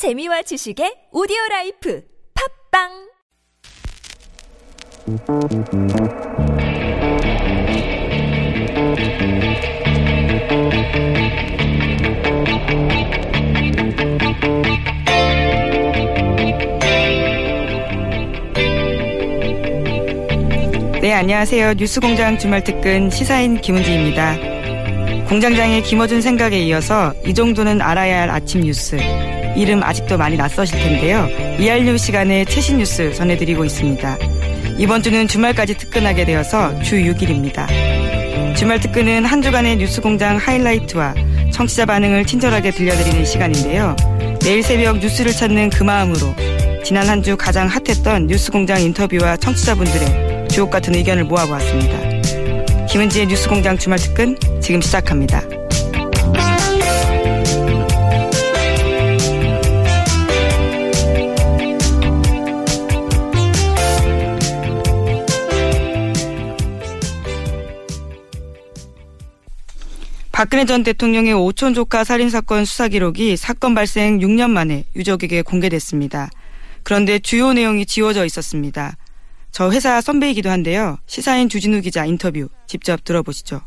재미와 지식의 오디오 라이프 팟빵 네, 안녕하세요. 뉴스공장 주말 특근 시사인 김은지입니다. 공장장의 김어준 생각에 이어서 이 정도는 알아야 할 아침 뉴스. 이름 아직도 많이 낯서실 텐데요. 이알류 시간에 최신 뉴스 전해드리고 있습니다. 이번 주는 주말까지 특근하게 되어서 주 6일입니다. 주말 특근은 한 주간의 뉴스공장 하이라이트와 청취자 반응을 친절하게 들려드리는 시간인데요. 내일 새벽 뉴스를 찾는 그 마음으로 지난 한 주 가장 핫했던 뉴스공장 인터뷰와 청취자분들의 주옥 같은 의견을 모아보았습니다. 김은지의 뉴스공장 주말 특근 지금 시작합니다. 박근혜 전 대통령의 오촌 조카 살인 사건 수사 기록이 사건 발생 6년 만에 유족에게 공개됐습니다. 그런데 주요 내용이 지워져 있었습니다. 저 회사 선배이기도 한데요. 시사인 주진우 기자 인터뷰 직접 들어보시죠.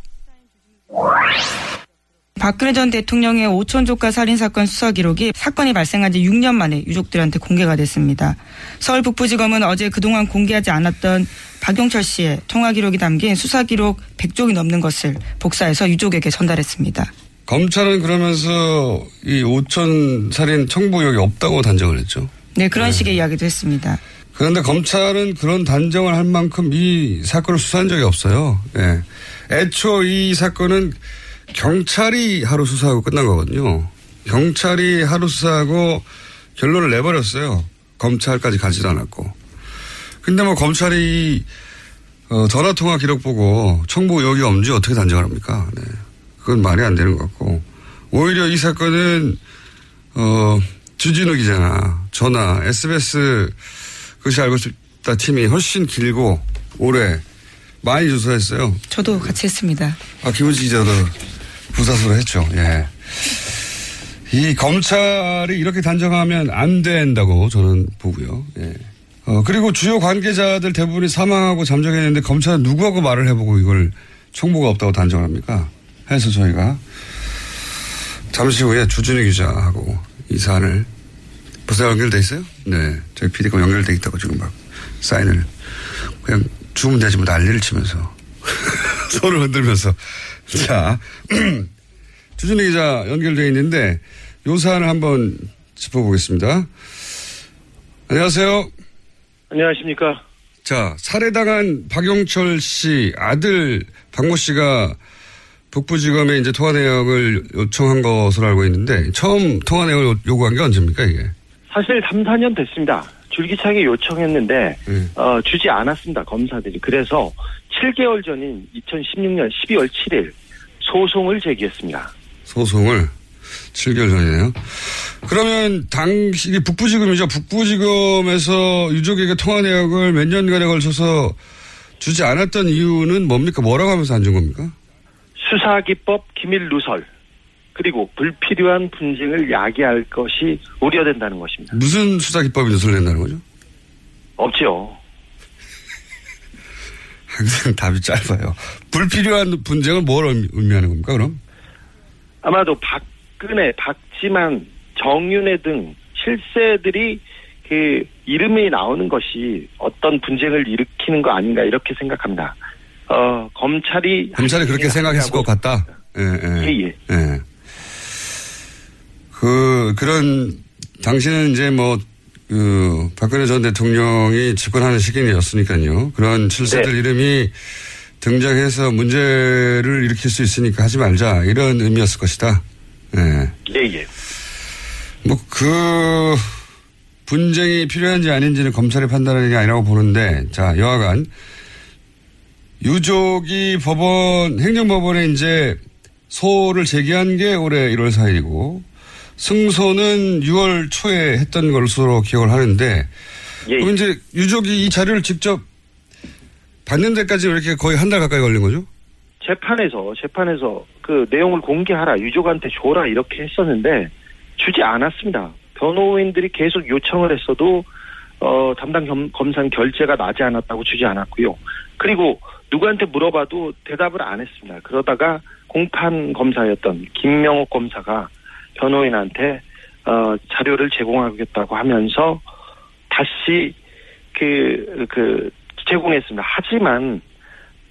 박근혜 전 대통령의 오촌 조카 살인 사건 수사 기록이 사건이 발생한 지 6년 만에 유족들한테 공개가 됐습니다. 서울 북부지검은 어제 그동안 공개하지 않았던 박용철 씨의 통화 기록이 담긴 수사 기록 100쪽이 넘는 것을 복사해서 유족에게 전달했습니다. 검찰은 그러면서 이 오천 살인 청부 의혹이 없다고 단정을 했죠. 네, 그런 식의 이야기도 했습니다. 그런데 검찰은 그런 단정을 할 만큼 이 사건을 수사한 적이 없어요. 예. 애초 이 사건은 경찰이 하루 수사하고 끝난 거거든요. 경찰이 하루 수사하고 결론을 내버렸어요. 검찰까지 가지도 않았고. 근데 뭐 검찰이 어, 전화통화 기록 보고 청부 의혹이 없는지 어떻게 단정을 합니까? 네. 그건 말이 안 되는 것 같고. 오히려 이 사건은 어, 주진우 기자나 저나 SBS 그것이 알고 싶다 팀이 훨씬 길고 오래 많이 조사했어요. 저도 같이 했습니다. 아, 김은지 기자도 부사수로 했죠. 예. 이 검찰이 이렇게 단정하면 안 된다고 저는 보고요. 예. 어, 그리고 주요 관계자들 대부분이 사망하고 잠적했는데 검찰은 누구하고 말을 해보고 이걸 청부가 없다고 단정을 합니까? 해서 저희가 잠시 후에 주준희 기자하고 이 사안을 벌써 연결돼 있어요? 네. 저희 PD가 연결돼 있다고 지금 막 사인을 그냥 주면 되지 뭐 난리를 치면서 손을 흔들면서 자 주준희 기자 연결돼 있는데 요 사안을 한번 짚어보겠습니다. 안녕하세요. 안녕하십니까. 자 살해당한 박용철 씨 아들 박모 씨가 북부지검에 이제 통화 내역을 요청한 것으로 알고 있는데 처음 통화 내역을 요구한 게 언제입니까 이게? 사실 3, 4년 됐습니다. 줄기차게 요청했는데 네. 어, 주지 않았습니다. 검사들이. 그래서 7개월 전인 2016년 12월 7일 소송을 제기했습니다. 소송을 7개월 전이네요. 그러면 당시 북부지검이죠. 북부지검에서 유족에게 통화 내역을 몇 년간에 걸쳐서 주지 않았던 이유는 뭡니까? 뭐라고 하면서 안 준 겁니까? 수사기법 기밀 누설 그리고 불필요한 분쟁을 야기할 것이 우려된다는 것입니다. 무슨 수사 기법이 누설된다는 거죠? 없지요. 항상 답이 짧아요. 불필요한 분쟁을 뭘 의미- 의미하는 겁니까? 그럼? 아마도 박근혜, 박지만, 정윤회 등 실세들이 그 이름이 나오는 것이 어떤 분쟁을 일으키는 거 아닌가 이렇게 생각합니다. 어, 검찰이 검찰이 그렇게 생각했을 것 같다. 예, 예. 예, 예. 예. 그, 그런, 당시는 이제 뭐, 그, 박근혜 전 대통령이 집권하는 시기였으니까요. 그런 실세들 네. 이름이 등장해서 문제를 일으킬 수 있으니까 하지 말자. 이런 의미였을 것이다. 예. 예, 예. 뭐, 그, 분쟁이 필요한지 아닌지는 검찰이 판단하는 게 아니라고 보는데, 자, 여하간, 유족이 법원, 행정법원에 이제 소를 제기한 게 올해 1월 4일이고, 승소는 6월 초에 했던 것으로 기억을 하는데, 예, 그럼 이제 유족이 이 자료를 직접 받는 데까지 왜 이렇게 거의 한 달 가까이 걸린 거죠? 재판에서 재판에서 그 내용을 공개하라 유족한테 줘라 이렇게 했었는데 주지 않았습니다. 변호인들이 계속 요청을 했어도 어, 담당 검, 검사는 결재가 나지 않았다고 주지 않았고요. 그리고 누구한테 물어봐도 대답을 안 했습니다. 그러다가 공판 검사였던 김명옥 검사가 변호인한테 어, 자료를 제공하겠다고 하면서 다시 그, 그, 제공했습니다. 하지만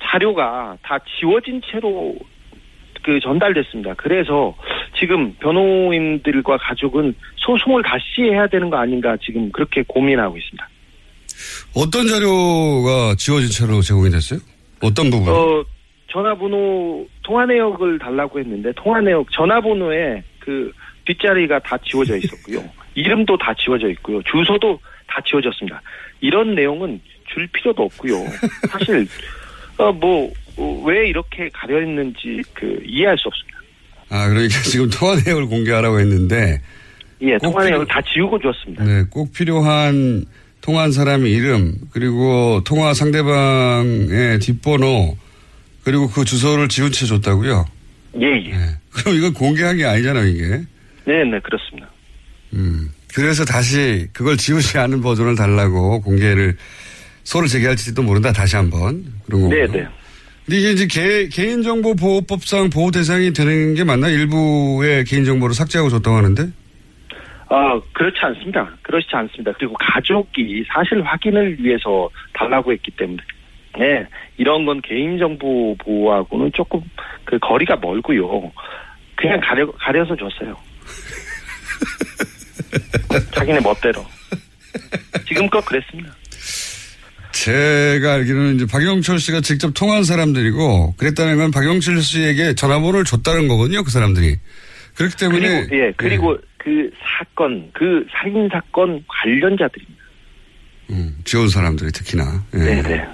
자료가 다 지워진 채로 그 전달됐습니다. 그래서 지금 변호인들과 가족은 소송을 다시 해야 되는 거 아닌가 지금 그렇게 고민하고 있습니다. 어떤 자료가 지워진 채로 제공이 됐어요? 어떤 부분? 어, 전화번호, 통화 내역을 달라고 했는데, 통화 내역, 전화번호에 그 뒷자리가 다 지워져 있었고요. 이름도 다 지워져 있고요. 주소도 다 지워졌습니다. 이런 내용은 줄 필요도 없고요. 사실, 어, 뭐, 어, 왜 이렇게 가려있는지 그 이해할 수 없습니다. 아, 그러니까 지금 통화 내역을 공개하라고 했는데, 예, 꼭 통화 내역을 필요- 다 지우고 줬습니다. 네, 꼭 필요한 통화한 사람의 이름, 그리고 통화 상대방의 뒷번호, 그리고 그 주소를 지운 채 줬다고요? 예, 예. 네. 그럼 이건 공개한 게 아니잖아요, 이게. 네, 네, 그렇습니다. 음. 그래서 다시 그걸 지우지 않은 버전을 달라고 공개를 소를 제기할지도 모른다, 다시 한 번. 그런 거고요. 네, 네. 근데 이게 이제 개, 개인정보보호법상 보호 대상이 되는 게 맞나? 일부의 개인정보를 삭제하고 줬다고 하는데? 아, 그렇지 않습니다. 그렇지 않습니다. 그리고 가족이 사실 확인을 위해서 달라고 했기 때문에. 네, 이런 건 개인정보 보호하고는 조금 그 거리가 멀고요. 그냥 가려, 가려서 줬어요. 자기네 멋대로. 지금껏 그랬습니다. 제가 알기로는 이제 박영철 씨가 직접 통화한 사람들이고 그랬다는 건 박영철 씨에게 전화번호를 줬다는 거거든요, 그 사람들이. 그렇기 때문에. 그리고, 예, 그리고 그 사건, 그 살인 사건 관련자들입니다. 음, 지원 사람들이 특히나. 예. 네 네.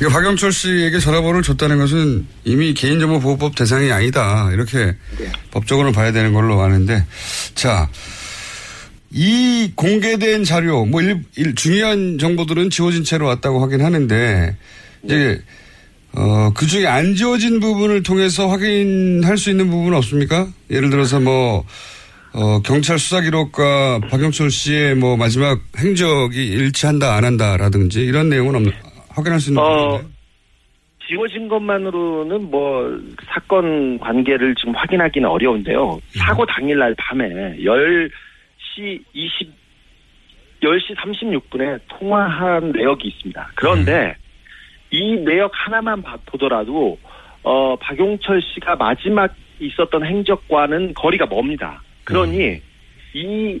그러니까 박영철 씨에게 전화번호를 줬다는 것은 이미 개인정보보호법 대상이 아니다. 이렇게 네. 법적으로 봐야 되는 걸로 아는데. 자, 이 공개된 자료, 뭐, 일, 일- 중요한 정보들은 지워진 채로 왔다고 하긴 하는데, 이제, 어, 그 중에 안 지워진 부분을 통해서 확인할 수 있는 부분은 없습니까? 예를 들어서 뭐, 어, 경찰 수사 기록과 박영철 씨의 뭐 마지막 행적이 일치한다, 안 한다라든지 이런 내용은 없, 확인할 수 있는 어? 지워진 것만으로는 뭐 사건 관계를 지금 확인하기는 어려운데요. 사고 당일날 밤에 10시 20 10시 36분에 통화한 내역이 있습니다. 그런데 이 내역 하나만 봐- 보더라도 어 박용철 씨가 마지막 있었던 행적과는 거리가 멉니다. 그러니 이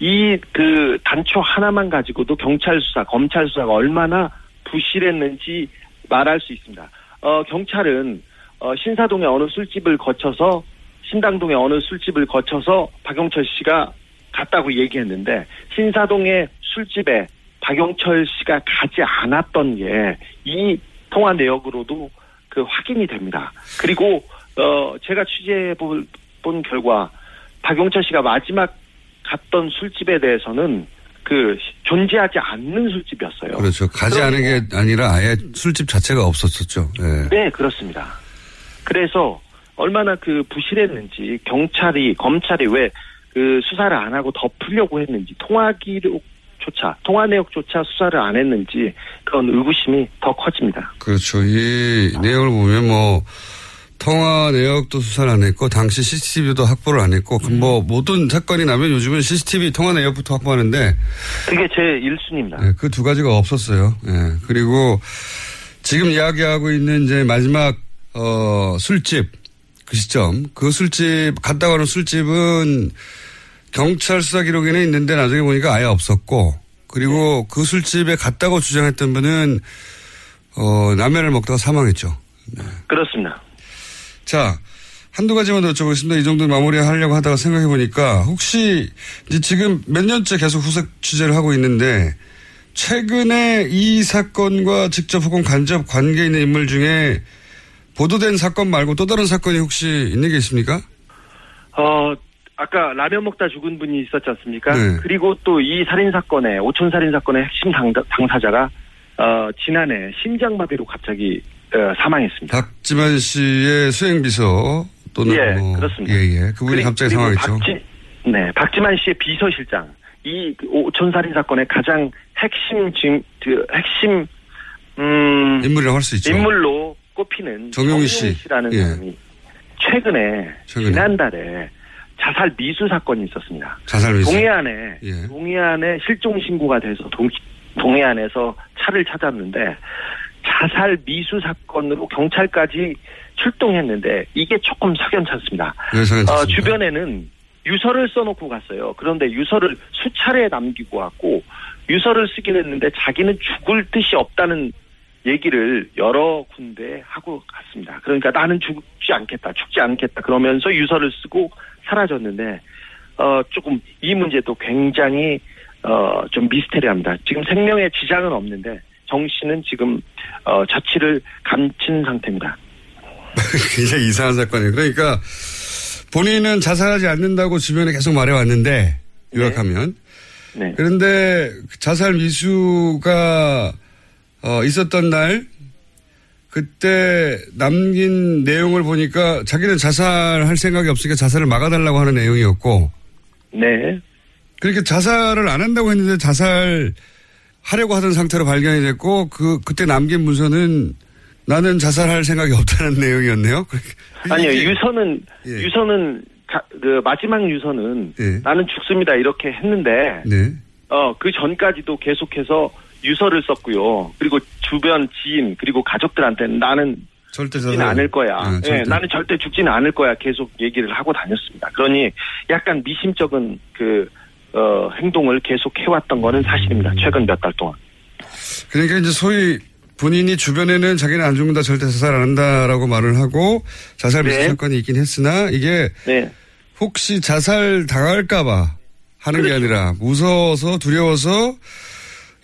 이 그 단초 하나만 가지고도 경찰 수사, 검찰 수사가 얼마나 부실했는지 말할 수 있습니다. 어, 경찰은 어, 신사동의 어느 술집을 거쳐서 신당동의 어느 술집을 거쳐서 박용철 씨가 갔다고 얘기했는데 신사동의 술집에 박용철 씨가 가지 않았던 게 이 통화 내역으로도 그 확인이 됩니다. 그리고 어 제가 취재해 볼- 본 결과 박용철 씨가 마지막 갔던 술집에 대해서는 그 존재하지 않는 술집이었어요. 그렇죠. 가지 않은 게 아니라 아예 술집 자체가 없었었죠. 예. 네, 그렇습니다. 그래서 얼마나 그 부실했는지 경찰이 검찰이 왜 그 수사를 안 하고 덮으려고 했는지 통화 기록조차 통화 내역조차 수사를 안 했는지 그런 의구심이 더 커집니다. 그렇죠. 이 내용을 보면 뭐 통화 내역도 수사를 안 했고 당시 CCTV도 확보를 안 했고 그뭐 모든 사건이 나면 요즘은 CCTV 통화 내역부터 확보하는데 그게 제 1순위입니다. 그두 가지가 없었어요. 예. 그리고 지금 이야기하고 있는 이제 마지막 어 술집 그 시점 그 술집 갔다 가는 술집은 경찰 수사 기록에는 있는데 나중에 보니까 아예 없었고 그리고 그 술집에 갔다고 주장했던 분은 어 라면을 먹다가 사망했죠. 그렇습니다. 자, 한두 가지만 더 여쭤보겠습니다. 이 정도 마무리 하려고 하다가 생각해 보니까 혹시 이제 지금 몇 년째 계속 후속 취재를 하고 있는데 최근에 이 사건과 직접 혹은 간접 관계 있는 인물 중에 보도된 사건 말고 또 다른 사건이 혹시 있는 게 있습니까? 어, 아까 라면 먹다 죽은 분이 있었지 않습니까? 네. 그리고 또 이 살인 사건의 오촌 살인 사건의 핵심 당, 당사자가 어, 지난해 심장마비로 갑자기 어, 사망했습니다. 박지만 씨의 수행비서 또는 예, 뭐 그렇습니다. 예, 예. 그분이 그리- 갑자기 사망했죠. 박지, 네, 박지만 씨의 비서실장. 이 오촌 살인 사건의 가장 핵심 진, 그 핵심 음 인물이라고 할 수 있죠. 인물로 꼽히는 정용희 씨. 라는 예. 사람이 최근에, 최근에. 지난달에 자살 미수 사건이 있었습니다. 자살 미수. 동해안에 예. 동해안에 실종 신고가 돼서 동, 동해안에서 차를 찾았는데 자살 미수 사건으로 경찰까지 출동했는데 이게 조금 석연찮습니다. 왜 석연찮습니까? 어, 주변에는 유서를 써놓고 갔어요. 그런데 유서를 수차례 남기고 왔고 유서를 쓰긴 했는데 자기는 죽을 뜻이 없다는 얘기를 여러 군데 하고 갔습니다. 그러니까 나는 죽지 않겠다, 죽지 않겠다 그러면서 유서를 쓰고 사라졌는데 어 조금 이 문제도 굉장히 어 좀 미스테리합니다. 지금 생명에 지장은 없는데 정 씨는 지금 어 자취를 감춘 상태입니다. 굉장히 이상한 사건이에요. 그러니까 본인은 자살하지 않는다고 주변에 계속 말해왔는데 요약하면 네. 그런데 자살 미수가 어, 있었던 날 그때 남긴 내용을 보니까 자기는 자살할 생각이 없으니까 자살을 막아달라고 하는 내용이었고 네. 그렇게 자살을 안 한다고 했는데 자살 하려고 하던 상태로 발견이 됐고 그 그때 남긴 문서는 나는 자살할 생각이 없다는 내용이었네요. 아니요 유서는 예. 유서는 자, 그 마지막 유서는 예. 나는 죽습니다 이렇게 했는데 네. 어그 전까지도 계속해서 유서를 썼고요 그리고 주변 지인 그리고 가족들한테는 나는 절대 죽지는 않을 거야 아, 예, 절대. 나는 절대 죽지는 않을 거야 계속 얘기를 하고 다녔습니다 그러니 약간 미심쩍은 그 어, 행동을 계속 해왔던 거는 사실입니다 최근 몇 달 동안 그러니까 이제 소위 본인이 주변에는 자기는 안 죽는다 절대 자살 안 한다라고 말을 하고 자살 미수 네. 사건이 있긴 했으나 이게 네 혹시 자살 당할까봐 하는 게 아니라 무서워서 두려워서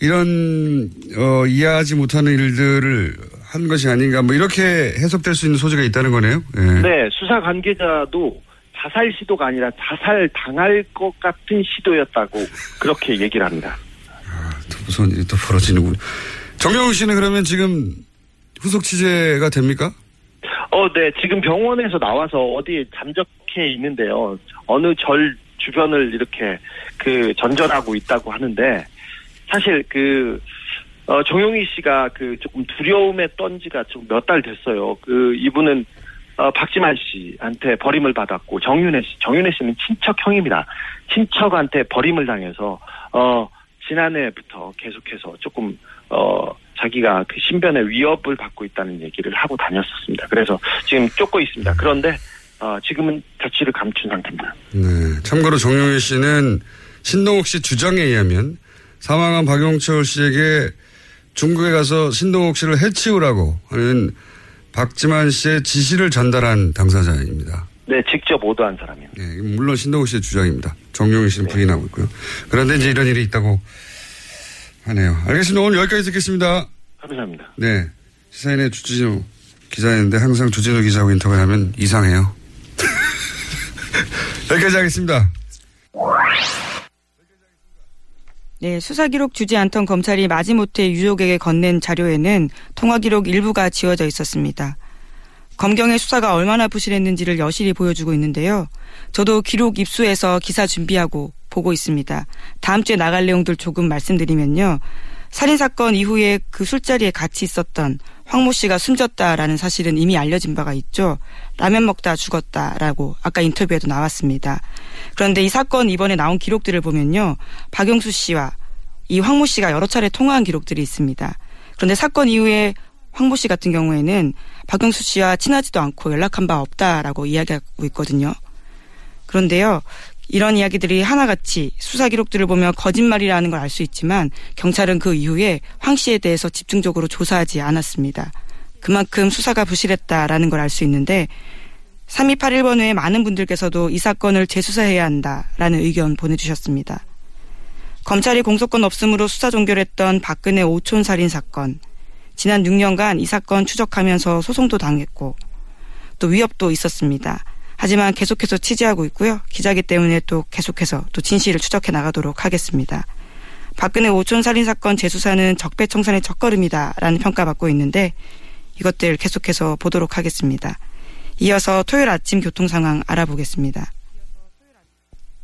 이런 어, 이해하지 못하는 일들을 한 것이 아닌가 뭐 이렇게 해석될 수 있는 소지가 있다는 거네요. 예. 네, 수사 관계자도 자살 시도가 아니라 자살 당할 것 같은 시도였다고 그렇게 얘기를 합니다. 또 무서운 일이 또 벌어지는군. 정영훈 씨는 그러면 지금 후속 취재가 됩니까? 어, 네, 지금 병원에서 나와서 어디에 잠적해 있는데요. 어느 절 주변을 이렇게 그 전전하고 있다고 하는데 사실 그 어, 정용희 씨가 그 조금 두려움에 떤 지가 좀 몇 달 됐어요. 그 이분은 어, 박지만 씨한테 버림을 받았고 정윤혜 씨, 정윤혜 씨는 친척 형입니다. 친척한테 버림을 당해서 어 지난해부터 계속해서 조금 어 자기가 그 신변의 위협을 받고 있다는 얘기를 하고 다녔었습니다. 그래서 지금 쫓고 있습니다. 그런데 어 지금은 자취를 감춘 상태입니다. 네. 참고로 정용희 씨는 신동욱 씨 주장에 의하면 사망한 박용철 씨에게 중국에 가서 신동욱 씨를 해치우라고 하는 박지만 씨의 지시를 전달한 당사자입니다. 네, 직접 오도한 사람입니다. 네, 물론 신동욱 씨의 주장입니다. 정용희 씨는 부인하고 있고요. 그런데 이제 이런 일이 있다고 하네요. 알겠습니다. 오늘 여기까지 듣겠습니다. 감사합니다. 네. 시사인의 주진우 기자였는데 항상 주진우 기자하고 인터뷰 하면 이상해요. 여기까지 하겠습니다. 네, 수사 기록 주지 않던 검찰이 마지못해 유족에게 건넨 자료에는 통화 기록 일부가 지워져 있었습니다. 검경의 수사가 얼마나 부실했는지를 여실히 보여주고 있는데요. 저도 기록 입수해서 기사 준비하고 보고 있습니다. 다음 주에 나갈 내용들 조금 말씀드리면요. 살인 사건 이후에 그 술자리에 같이 있었던 황모 씨가 숨졌다라는 사실은 이미 알려진 바가 있죠. 라면 먹다 죽었다라고 아까 인터뷰에도 나왔습니다. 그런데 이 사건 이번에 나온 기록들을 보면요. 박용수 씨와 이 황모 씨가 여러 차례 통화한 기록들이 있습니다. 그런데 사건 이후에 황모 씨 같은 경우에는 박용수 씨와 친하지도 않고 연락한 바 없다라고 이야기하고 있거든요. 그런데요. 이런 이야기들이 하나같이 수사 기록들을 보면 거짓말이라는 걸 알 수 있지만 경찰은 그 이후에 황 씨에 대해서 집중적으로 조사하지 않았습니다. 그만큼 수사가 부실했다라는 걸 알 수 있는데 3281번 외에 많은 분들께서도 이 사건을 재수사해야 한다라는 의견 보내주셨습니다. 검찰이 공소권 없음으로 수사 종결했던 박근혜 오촌 살인 사건. 지난 6년간 이 사건 추적하면서 소송도 당했고 또 위협도 있었습니다. 하지만 계속해서 취재하고 있고요. 기자기 때문에 또 계속해서 또 진실을 추적해 나가도록 하겠습니다. 박근혜 오촌 살인 사건 재수사는 적폐청산의 첫걸음이다라는 평가받고 있는데 이것들 계속해서 보도록 하겠습니다. 이어서 토요일 아침 교통 상황 알아보겠습니다.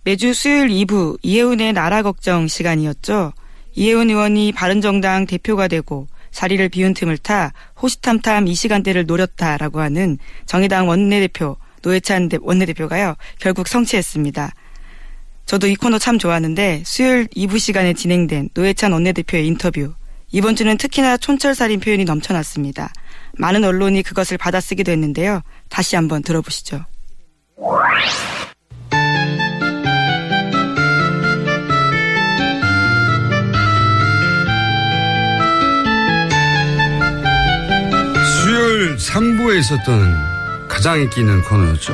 매주 수요일 2부 이혜훈의 나라 걱정 시간이었죠. 이혜훈 의원이 바른정당 대표가 되고 자리를 비운 틈을 타 호시탐탐 이 시간대를 노렸다라고 하는 정의당 원내대표 노회찬 원내대표가요. 결국 성취했습니다. 저도 이 코너 참 좋아하는데 수요일 2부 시간에 진행된 노회찬 원내대표의 인터뷰 이번 주는 특히나 촌철살인 표현이 넘쳐났습니다. 많은 언론이 그것을 받아쓰기도 했는데요. 다시 한번 들어보시죠. 수요일 3부에 있었던 가장 인기 있는 코너였죠.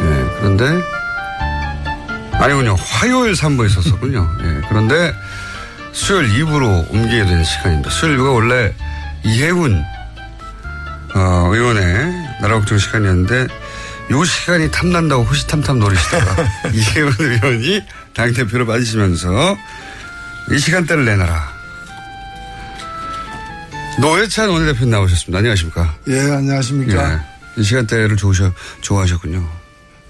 예, 그런데, 아니군요. 화요일 3부에 있었었군요. 예, 그런데 수요일 2부로 옮기게 된 시간입니다. 수요일 2부가 원래 이해훈, 어, 의원의 나라 걱정 시간이었는데, 요 시간이 탐난다고 호시탐탐 노리시다가 이해훈 의원이 당대표로 빠지시면서 이 시간대를 내놔라. 노회찬 원내대표 나오셨습니다. 안녕하십니까? 예, 안녕하십니까. 예, 이 시간대를 좋으셔, 좋아하셨군요.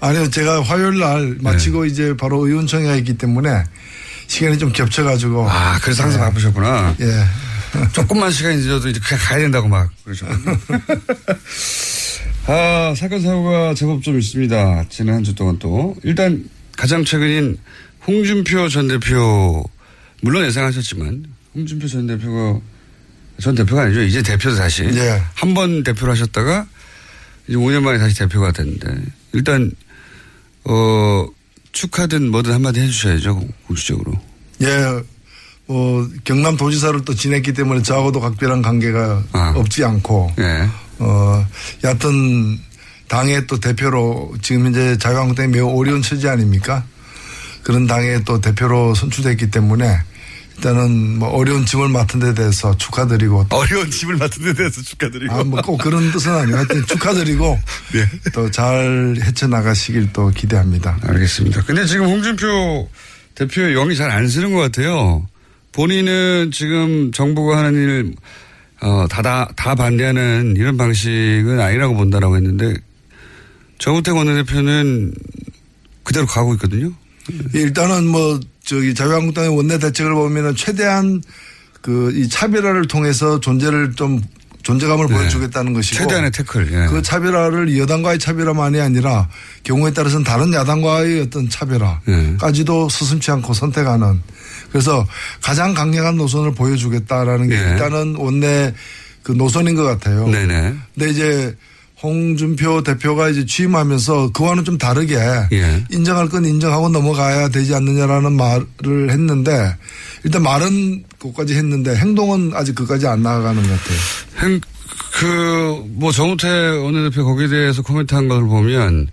아니요, 제가 화요일 날 마치고 이제 바로 의원총회가 있기 때문에 시간이 좀 겹쳐가지고. 아, 그래서 항상 바쁘셨구나. 예. 조금만 시간이 늦어도 이제 그냥 가야 된다고 막 그러셨군요. 아, 사건 사고가 제법 좀 있습니다. 지난 한 주 동안 또. 일단 가장 최근인 홍준표 전 대표, 물론 예상하셨지만, 홍준표 전 대표가, 전 대표가 아니죠. 이제 대표도 다시. 예. 한 번 대표를 하셨다가, 이제 5년 만에 다시 대표가 됐는데, 일단, 어, 축하든 뭐든 한마디 해주셔야죠. 공식적으로. 예. 어, 경남 도지사를 또 지냈기 때문에 저하고도 각별한 관계가 아. 없지 않고. 예. 어, 여하튼 당의 또 대표로 지금 현재 자유한국당이 매우 어려운 처지 아닙니까? 그런 당의 또 대표로 선출됐기 때문에 일단은 뭐 어려운 짐을 맡은 데 대해서 축하드리고 또 어려운 짐을 맡은 데 대해서 축하드리고. 아, 뭐 꼭 그런 뜻은 아니고 하여튼 축하드리고 네. 또잘 헤쳐나가시길 또 기대합니다. 알겠습니다. 근데 지금 홍준표 대표의 영이 잘 안 쓰는 것 같아요. 본인은 지금 정부가 하는 일, 어, 다, 다, 다 반대하는 이런 방식은 아니라고 본다라고 했는데 정우택 원내대표는 그대로 가고 있거든요. 일단은 뭐 저기 자유한국당의 원내 대책을 보면은 최대한 그 이 차별화를 통해서 존재를 좀 존재감을 네. 보여주겠다는 것이고 최대한의 태클. 예. 그 차별화를 여당과의 차별화만이 아니라 경우에 따라서는 다른 야당과의 어떤 네. 차별화까지도 스슴치 않고 선택하는 그래서 가장 강력한 노선을 보여주겠다라는 게 예. 일단은 원내 그 노선인 것 같아요. 네네. 근데 이제 홍준표 대표가 이제 취임하면서 그와는 좀 다르게 예. 인정할 건 인정하고 넘어가야 되지 않느냐라는 말을 했는데 일단 말은 그것까지 했는데 행동은 아직 그까지 안 나아가는 것 같아요. 행, 그, 뭐, 정우태 원내대표 거기에 대해서 코멘트 한 것을 보면,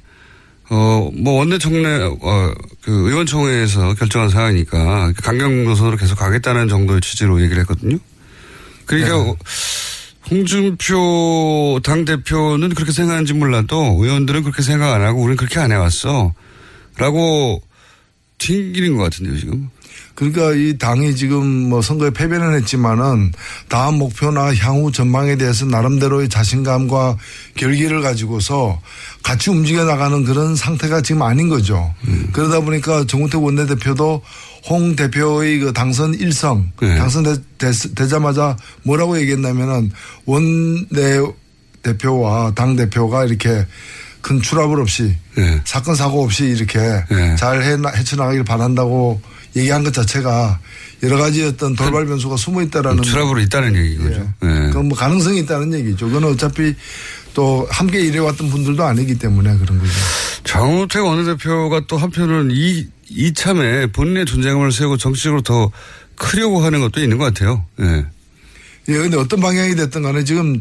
어, 뭐, 원내총회, 어, 그 의원총회에서 결정한 사항이니까 강경 노선으로 계속 가겠다는 정도의 취지로 얘기를 했거든요. 그러니까 네. 홍준표 당대표는 그렇게 생각하는지 몰라도 의원들은 그렇게 생각 안 하고 우리는 그렇게 안 해왔어. 라고 튕기는 것 같은데요, 지금. 그러니까 이 당이 지금 뭐 선거에 패배는 했지만은 다음 목표나 향후 전망에 대해서 나름대로의 자신감과 결기를 가지고서 같이 움직여 나가는 그런 상태가 지금 아닌 거죠. 그러다 보니까 정우택 원내대표도 홍 대표의 그 당선 일성 네. 당선되자마자 뭐라고 얘기했냐면은 원내 대표와 당 대표가 이렇게 큰 추락을 없이 네. 사건 사고 없이 이렇게 네. 잘 해, 헤쳐나가길 바란다고 얘기한 것 자체가 여러 가지 어떤 돌발 변수가 숨어 있다라는 트러블이 있다는 얘기인 거죠. 예. 예. 그건 뭐 가능성이 있다는 얘기죠. 그건 어차피 또 함께 일해왔던 분들도 아니기 때문에 그런 거죠. 장우택 원내대표가 또 한편으로는 이, 이참에 본인의 존재감을 세우고 정치적으로 더 크려고 하는 것도 있는 것 같아요. 예. 예, 근데 어떤 방향이 됐든 간에 지금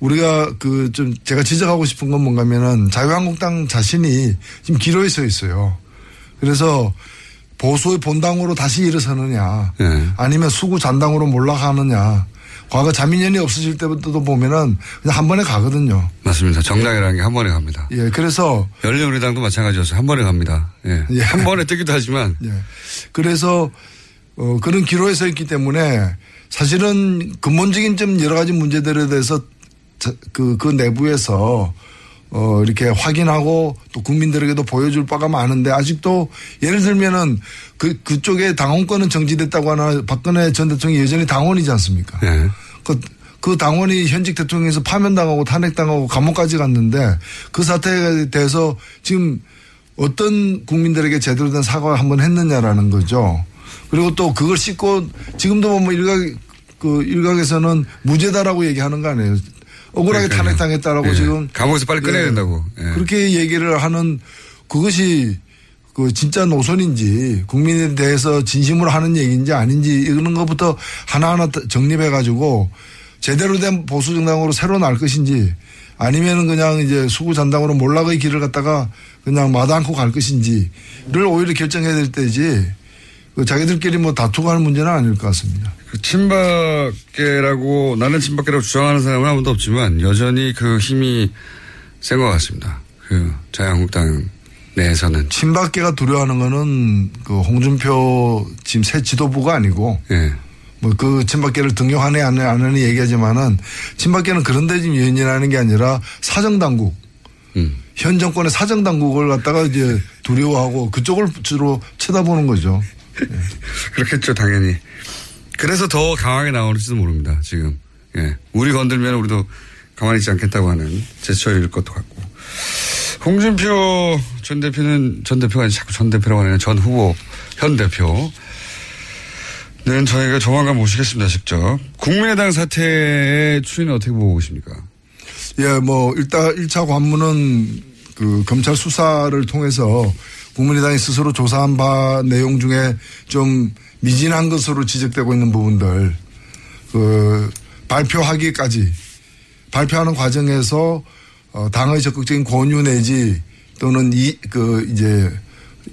우리가 그 좀 제가 지적하고 싶은 건 뭔가면은 자유한국당 자신이 지금 기로에 서 있어요. 그래서 보수의 본당으로 다시 일어서느냐 예. 아니면 수구 잔당으로 몰락하느냐 과거 자민련이 없어질 때부터도 보면은 그냥 한 번에 가거든요. 맞습니다. 정당이라는 게한 번에 갑니다. 예, 그래서 열린우리당도 마찬가지였어요. 한 번에 갑니다. 예. 예. 한 번에 뜨기도 하지만 예. 그래서 어, 그런 기로에 서 있기 때문에 사실은 근본적인 좀 여러 가지 문제들에 대해서 자- 그, 그 내부에서 어, 이렇게 확인하고 또 국민들에게도 보여줄 바가 많은데 아직도 예를 들면은 그, 그쪽에 당원권은 정지됐다고 하나 박근혜 전 대통령이 여전히 당원이지 않습니까? 예. 그, 그 당원이 현직 대통령에서 파면당하고 탄핵당하고 감옥까지 갔는데 그 사태에 대해서 지금 어떤 국민들에게 제대로 된 사과를 한번 했느냐라는 거죠. 그리고 또 그걸 씻고 지금도 뭐 일각 그 일각에서는 무죄다라고 얘기하는 거 아니에요. 억울하게 그러니까요. 탄핵당했다라고 예. 지금 감옥에서 빨리 꺼내야 예. 된다고. 예. 그렇게 얘기를 하는 그것이 그 진짜 노선인지 국민에 대해서 진심으로 하는 얘기인지 아닌지 이런 것부터 하나하나 정립해 가지고 제대로 된 보수 정당으로 새로 날 것인지 아니면은 그냥 이제 수구 잔당으로 몰락의 길을 갔다가 그냥 마다 않고 갈 것인지를 오히려 결정해야 될 때지 그 자기들끼리 뭐 다투고 하는 문제는 아닐 것 같습니다. 그 친박계라고 나는 친박계라고 주장하는 사람은 아무도 없지만 여전히 그 힘이 센 것 같습니다. 그 자유한국당 내에서는 친박계가 두려워하는 거는 그 홍준표 지금 새 지도부가 아니고 예. 뭐그 친박계를 등용하네 안 하네 얘기하지만은 친박계는 그런데 지금 연연하는 게 아니라 사정당국 음. 현 정권의 사정당국을 갖다가 이제 두려워하고 그쪽을 주로 쳐다보는 거죠. 그렇겠죠, 당연히. 그래서 더 강하게 나오는지도 모릅니다, 지금. 예. 우리 건들면 우리도 가만히 있지 않겠다고 하는 제스처일 것도 같고. 홍준표 전 대표는 전 대표가 아니라 자꾸 전 대표라고 하는 전 후보, 현 대표. 는 저희가 조만간 모시겠습니다, 직접. 국민의당 사태의 추이는 어떻게 보고 계십니까? 예, 뭐 일단 1차 관문은 그 검찰 수사를 통해서 국민의당이 스스로 조사한 바 내용 중에 좀 미진한 것으로 지적되고 있는 부분들 그 발표하기까지 발표하는 과정에서 어, 당의 적극적인 권유 내지 또는 이 그 이제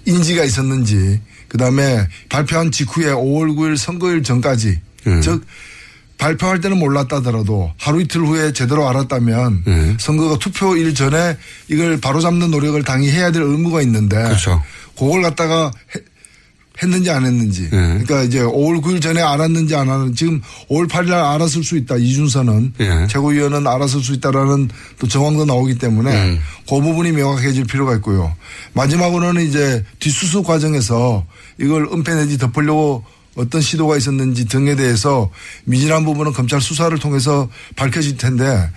인지가 있었는지 그다음에 발표한 직후에 5월 9일 선거일 전까지 음. 즉 발표할 때는 몰랐다더라도 하루 이틀 후에 제대로 알았다면 네. 선거가 투표일 전에 이걸 바로잡는 노력을 당이 해야 될 의무가 있는데 그렇죠. 그걸 갖다가 해- 했는지 안 했는지 네. 그러니까 이제 5월 9일 전에 알았는지 안 알았는지 지금 5월 8일 날 알았을 수 있다 이준서는 예. 최고위원은 알았을 수 있다라는 또 정황도 나오기 때문에 음. 그 부분이 명확해질 필요가 있고요 마지막으로는 이제 뒷수습 과정에서 이걸 은폐 내지 덮으려고 어떤 시도가 있었는지 등에 대해서 미진한 부분은 검찰 수사를 통해서 밝혀질 텐데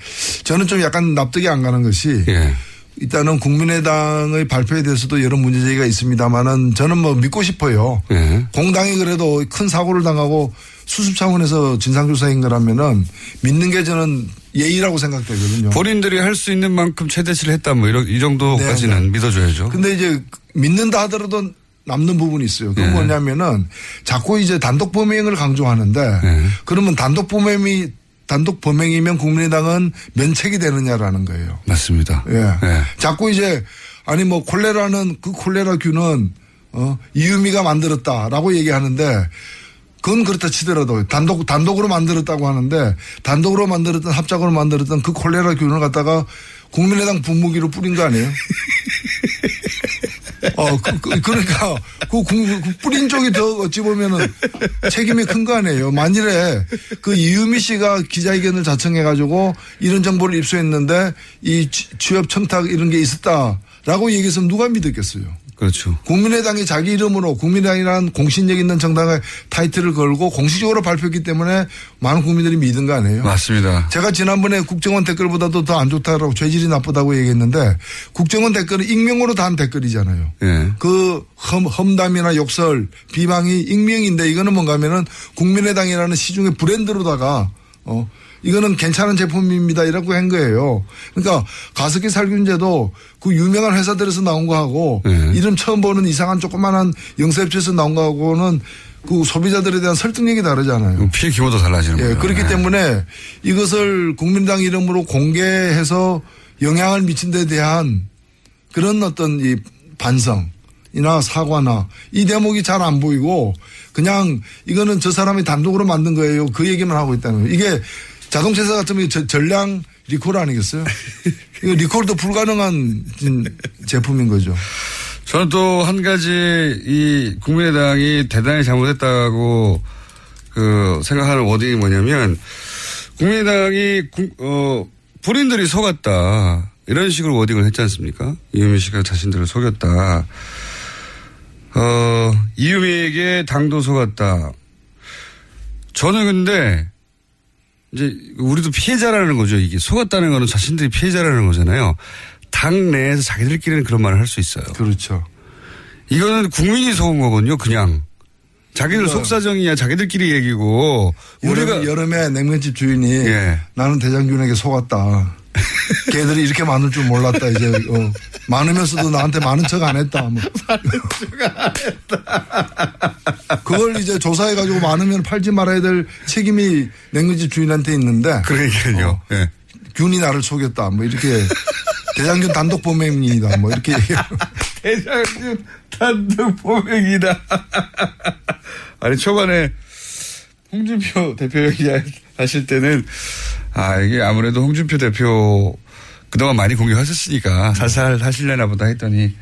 저는 좀 약간 납득이 안 가는 것이 예. 일단은 국민의당의 발표에 대해서도 여러 문제 제기가 있습니다만은 저는 뭐 믿고 싶어요. 예. 공당이 그래도 큰 사고를 당하고 수습 차원에서 진상조사인 거라면은 믿는 게 저는 예의라고 생각되거든요. 본인들이 할 수 있는 만큼 최대치를 했다 뭐 이런 이 정도까지는 네, 네. 믿어줘야죠. 근데 이제 믿는다 하더라도 남는 부분이 있어요. 그건 예. 뭐냐면은 자꾸 이제 단독 범행을 강조하는데 예. 그러면 단독 범행이 단독 범행이면 국민의당은 면책이 되느냐라는 거예요. 맞습니다. 예. 예. 자꾸 이제 아니 뭐 콜레라는 그 콜레라균은 어 이유미가 만들었다라고 얘기하는데 그건 그렇다 치더라도 단독 단독으로 만들었다고 하는데 단독으로 만들었던 합작으로 만들었던 그 콜레라균을 갖다가 국민의당 분무기로 뿌린 거 아니에요? 어, 그, 그, 그러니까, 그, 국- 그 뿌린 쪽이 더 어찌 보면은 책임이 큰 거 아니에요. 만일에 그 이유미 씨가 기자회견을 자청해가지고 이런 정보를 입수했는데 이 취- 취업 청탁 이런 게 있었다라고 얘기했으면 누가 믿었겠어요. 그렇죠. 국민의당이 자기 이름으로 국민의당이라는 공신력 있는 정당의 타이틀을 걸고 공식적으로 발표했기 때문에 많은 국민들이 믿은 거 아니에요. 맞습니다. 제가 지난번에 국정원 댓글보다도 더 안 좋다라고 죄질이 나쁘다고 얘기했는데 국정원 댓글은 익명으로 단 댓글이잖아요. 예. 그 험, 험담이나 욕설, 비방이 익명인데 이거는 뭔가 하면은 국민의당이라는 시중의 브랜드로다가 어 이거는 괜찮은 제품입니다 이라고 한 거예요. 그러니까 가습기 살균제도 그 유명한 회사들에서 나온 거하고 네. 이름 처음 보는 이상한 조그만한 영세업체에서 나온 거하고는 그 소비자들에 대한 설득력이 다르잖아요. 피해 규모도 달라지는 예, 거예요. 그렇기 예. 때문에 이것을 국민당 이름으로 공개해서 영향을 미친 데 대한 그런 어떤 이 반성이나 사과나 이 대목이 잘 안 보이고 그냥 이거는 저 사람이 단독으로 만든 거예요. 그 얘기만 하고 있다는 거예요. 이게 자동차 회사 같으면 저- 전량 리콜 아니겠어요? 이거 리콜도 불가능한 진- 제품인 거죠. 저는 또 한 가지 이 국민의당이 대단히 잘못했다고 그 생각하는 워딩이 뭐냐면 국민의당이 국- 어 본인들이 속았다. 이런 식으로 워딩을 했지 않습니까? 이유미 씨가 자신들을 속였다. 어, 이유미에게 당도 속았다. 저는 근데 이제 우리도 피해자라는 거죠. 이게 속았다는 거는 자신들이 피해자라는 거잖아요. 당 내에서 자기들끼리는 그런 말을 할 수 있어요. 그렇죠. 이거는 국민이 속은 거거든요. 그냥 자기들 그러니까 속사정이야 자기들끼리 얘기고 우리가 여름, 여름에 냉면집 주인이 예. 나는 대장균에게 속았다. 걔들이 이렇게 많을 줄 몰랐다. 이제 어, 많으면서도 나한테 많은 척 안 했다. 뭐. 그걸 이제 조사해 가지고 많으면 팔지 말아야 될 책임이 냉면집 주인한테 있는데 그러니까요. 예. 균이 나를 속였다. 뭐 이렇게 대장균 단독 범행이다. 뭐 이렇게. 대장님 단독 범행이다. 아니 초반에 홍준표 대표 얘기 하실 때는 아 이게 아무래도 홍준표 대표 그동안 많이 공격하셨으니까 살살 하실려나 보다 했더니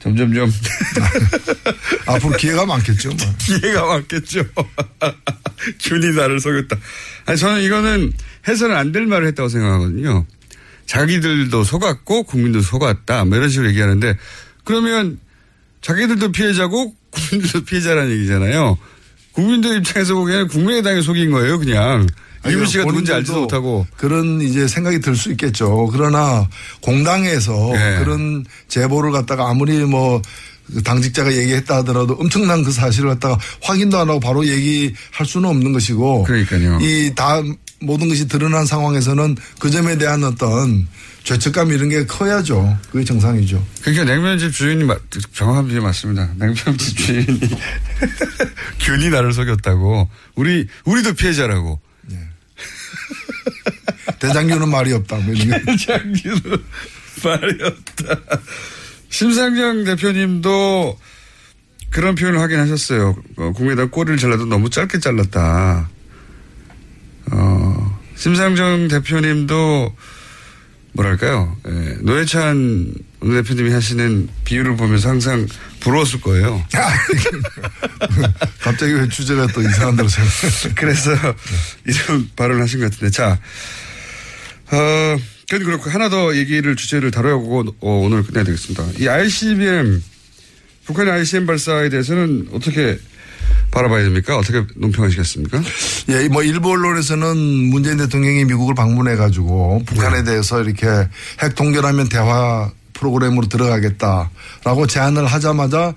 점점 점 앞으로 기회가 많겠죠. 뭐. 기회가 왔겠죠. 균이 나를 속였다. 아니 저는 이거는 해서는 안 될 말을 했다고 생각하거든요. 자기들도 속았고 국민도 속았다. 뭐 이런 식으로 얘기하는데 그러면 자기들도 피해자고 국민들도 피해자라는 얘기잖아요. 국민들 입장에서 보기에는 국민의당이 속인 거예요, 그냥. 이문 씨가 누군지 알지도 못하고. 그런 이제 생각이 들 수 있겠죠. 그러나 공당에서 네. 그런 제보를 갖다가 아무리 뭐 당직자가 얘기했다 하더라도 엄청난 그 사실을 갖다가 확인도 안 하고 바로 얘기할 수는 없는 것이고. 그러니까요. 이 다 모든 것이 드러난 상황에서는 그 점에 대한 어떤 죄책감 이런 게 커야죠. 그게 정상이죠. 그러니까 냉면집 주인이 맞- 정확한 비유 맞습니다. 냉면집 주인이 균이 나를 속였다고. 우리, 우리도 피해자라고. 대장균은 말이 없다. 뭐 이런. 장기는 말이 없다. 심상정 대표님도 그런 표현을 하긴 하셨어요. 어, 국민의당 꼬리를 잘라도 너무 짧게 잘랐다. 어, 심상정 대표님도 뭐랄까요. 예, 노회찬 원내대표님이 하시는 비유를 보면서 항상 부러웠을 거예요. 갑자기 왜 주제가 또 이상한 데로 생각 그래서 이런 발언을 하신 것 같은데. 자, 어, 그건 그렇고 하나 더 얘기를 주제를 다뤄보고 어, 오늘 끝내야 되겠습니다. 이 ICBM, 북한의 ICBM 발사에 대해서는 어떻게 바라봐야 됩니까? 어떻게 논평하시겠습니까? 예, 뭐 일부 언론에서는 문재인 대통령이 미국을 방문해 가지고 북한에 네. 대해서 이렇게 핵 동결하면 대화 프로그램으로 들어가겠다라고 제안을 하자마자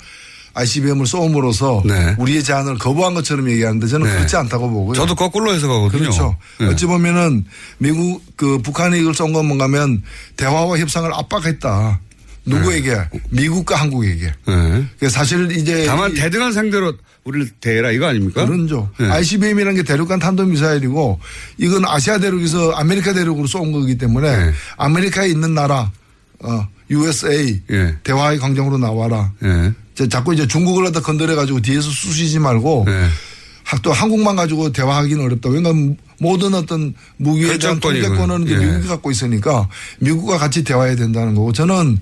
ICBM을 쏘음으로써 네. 우리의 제안을 거부한 것처럼 얘기하는데 저는 네. 그렇지 않다고 보고요. 저도 거꾸로 해석하거든요. 그렇죠. 네. 어찌 보면은 미국 그 북한이 이걸 쏜 건 뭔가면 대화와 협상을 압박했다. 누구에게? 미국과 한국에게. 네. 사실 이제 다만 이- 대등한 상대로 우리를 대해라 이거 아닙니까? 그렇죠. 네. ICBM이라는 게 대륙간 탄도미사일이고 이건 아시아 대륙에서 아메리카 대륙으로 쏜 거기 때문에 네. 아메리카에 있는 나라 어, USA 예. 대화의 광장으로 나와라. 예. 이제 자꾸 이제 중국을 갖다 건드려 가지고 뒤에서 쑤시지 말고 네. 하- 또 한국만 가지고 대화하기는 어렵다. 왜냐하면 모든 어떤 무기에 대한 통제권은 예. 미국이 갖고 있으니까 미국과 같이 대화해야 된다는 거고 저는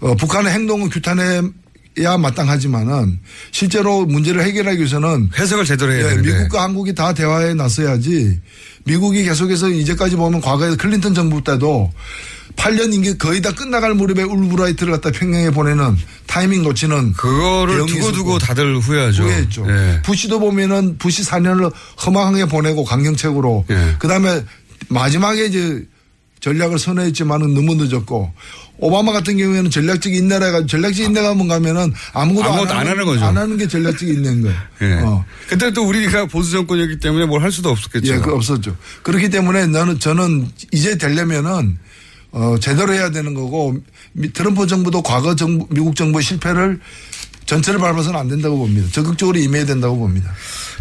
어, 북한의 행동은 규탄해야 마땅하지만은 실제로 문제를 해결하기 위해서는 해석을 제대로 해야 예, 되는데. 미국과 한국이 다 대화에 나서야지 미국이 계속해서 이제까지 보면 과거에 클린턴 정부 때도 8년 임기 거의 다 끝나갈 무렵에 울브라이트를 갖다 평양에 보내는 타이밍 놓치는 그거를 두고두고 있었고. 다들 후회하죠. 후회했죠. 예. 부시도 보면은 부시 4년을 허망하게 보내고 강경책으로 예. 그다음에 마지막에 이제 전략을 선회했지만은 너무 늦었고 오바마 같은 경우에는 전략적 인내가 전략적 인내가 뭔가 하면은 아무것도, 아무것도 안 하는 거죠. 안 하는 게 전략적 인내인 거예요. 예. 어. 근데 또 우리가 보수 정권이기 때문에 뭘 할 수도 없었겠죠. 예, 그 없었죠. 그렇기 때문에 나는 저는 이제 되려면은 어 제대로 해야 되는 거고 미- 트럼프 정부도 과거 정부 미국 정부의 실패를 전체를 밟아서는 안 된다고 봅니다. 적극적으로 임해야 된다고 봅니다.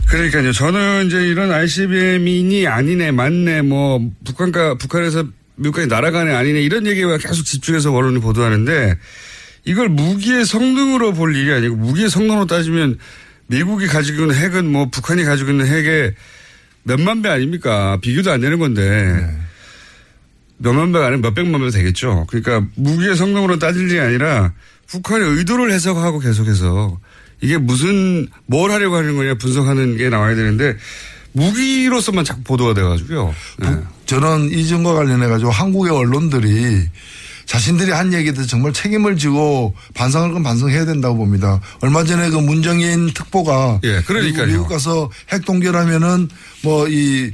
그러니까요. 저는 이제 이런 ICBM이니 아니네, 맞네, 뭐, 북한과, 북한에서 미국까지 날아가네, 아니네, 이런 얘기가 계속 집중해서 언론이 보도하는데, 이걸 무기의 성능으로 볼 일이 아니고, 무기의 성능으로 따지면, 미국이 가지고 있는 핵은 뭐, 북한이 가지고 있는 핵의 몇만 배 아닙니까? 비교도 안 되는 건데, 몇만 배가 아니면 몇백만 배 되겠죠. 그러니까, 무기의 성능으로 따질 일이 아니라, 북한의 의도를 해석하고 계속해서, 이게 무슨 뭘 하려고 하는 거냐 분석하는 게 나와야 되는데 무기로서만 자꾸 보도가 돼가지고요. 네. 저는 이 점과 관련해 가지고 한국의 언론들이 자신들이 한 대해서 정말 책임을 지고 반성할 건 반성해야 된다고 봅니다. 얼마 전에 그 문정인 특보가 예, 그러니까요. 미국 가서 핵 동결하면은 뭐 이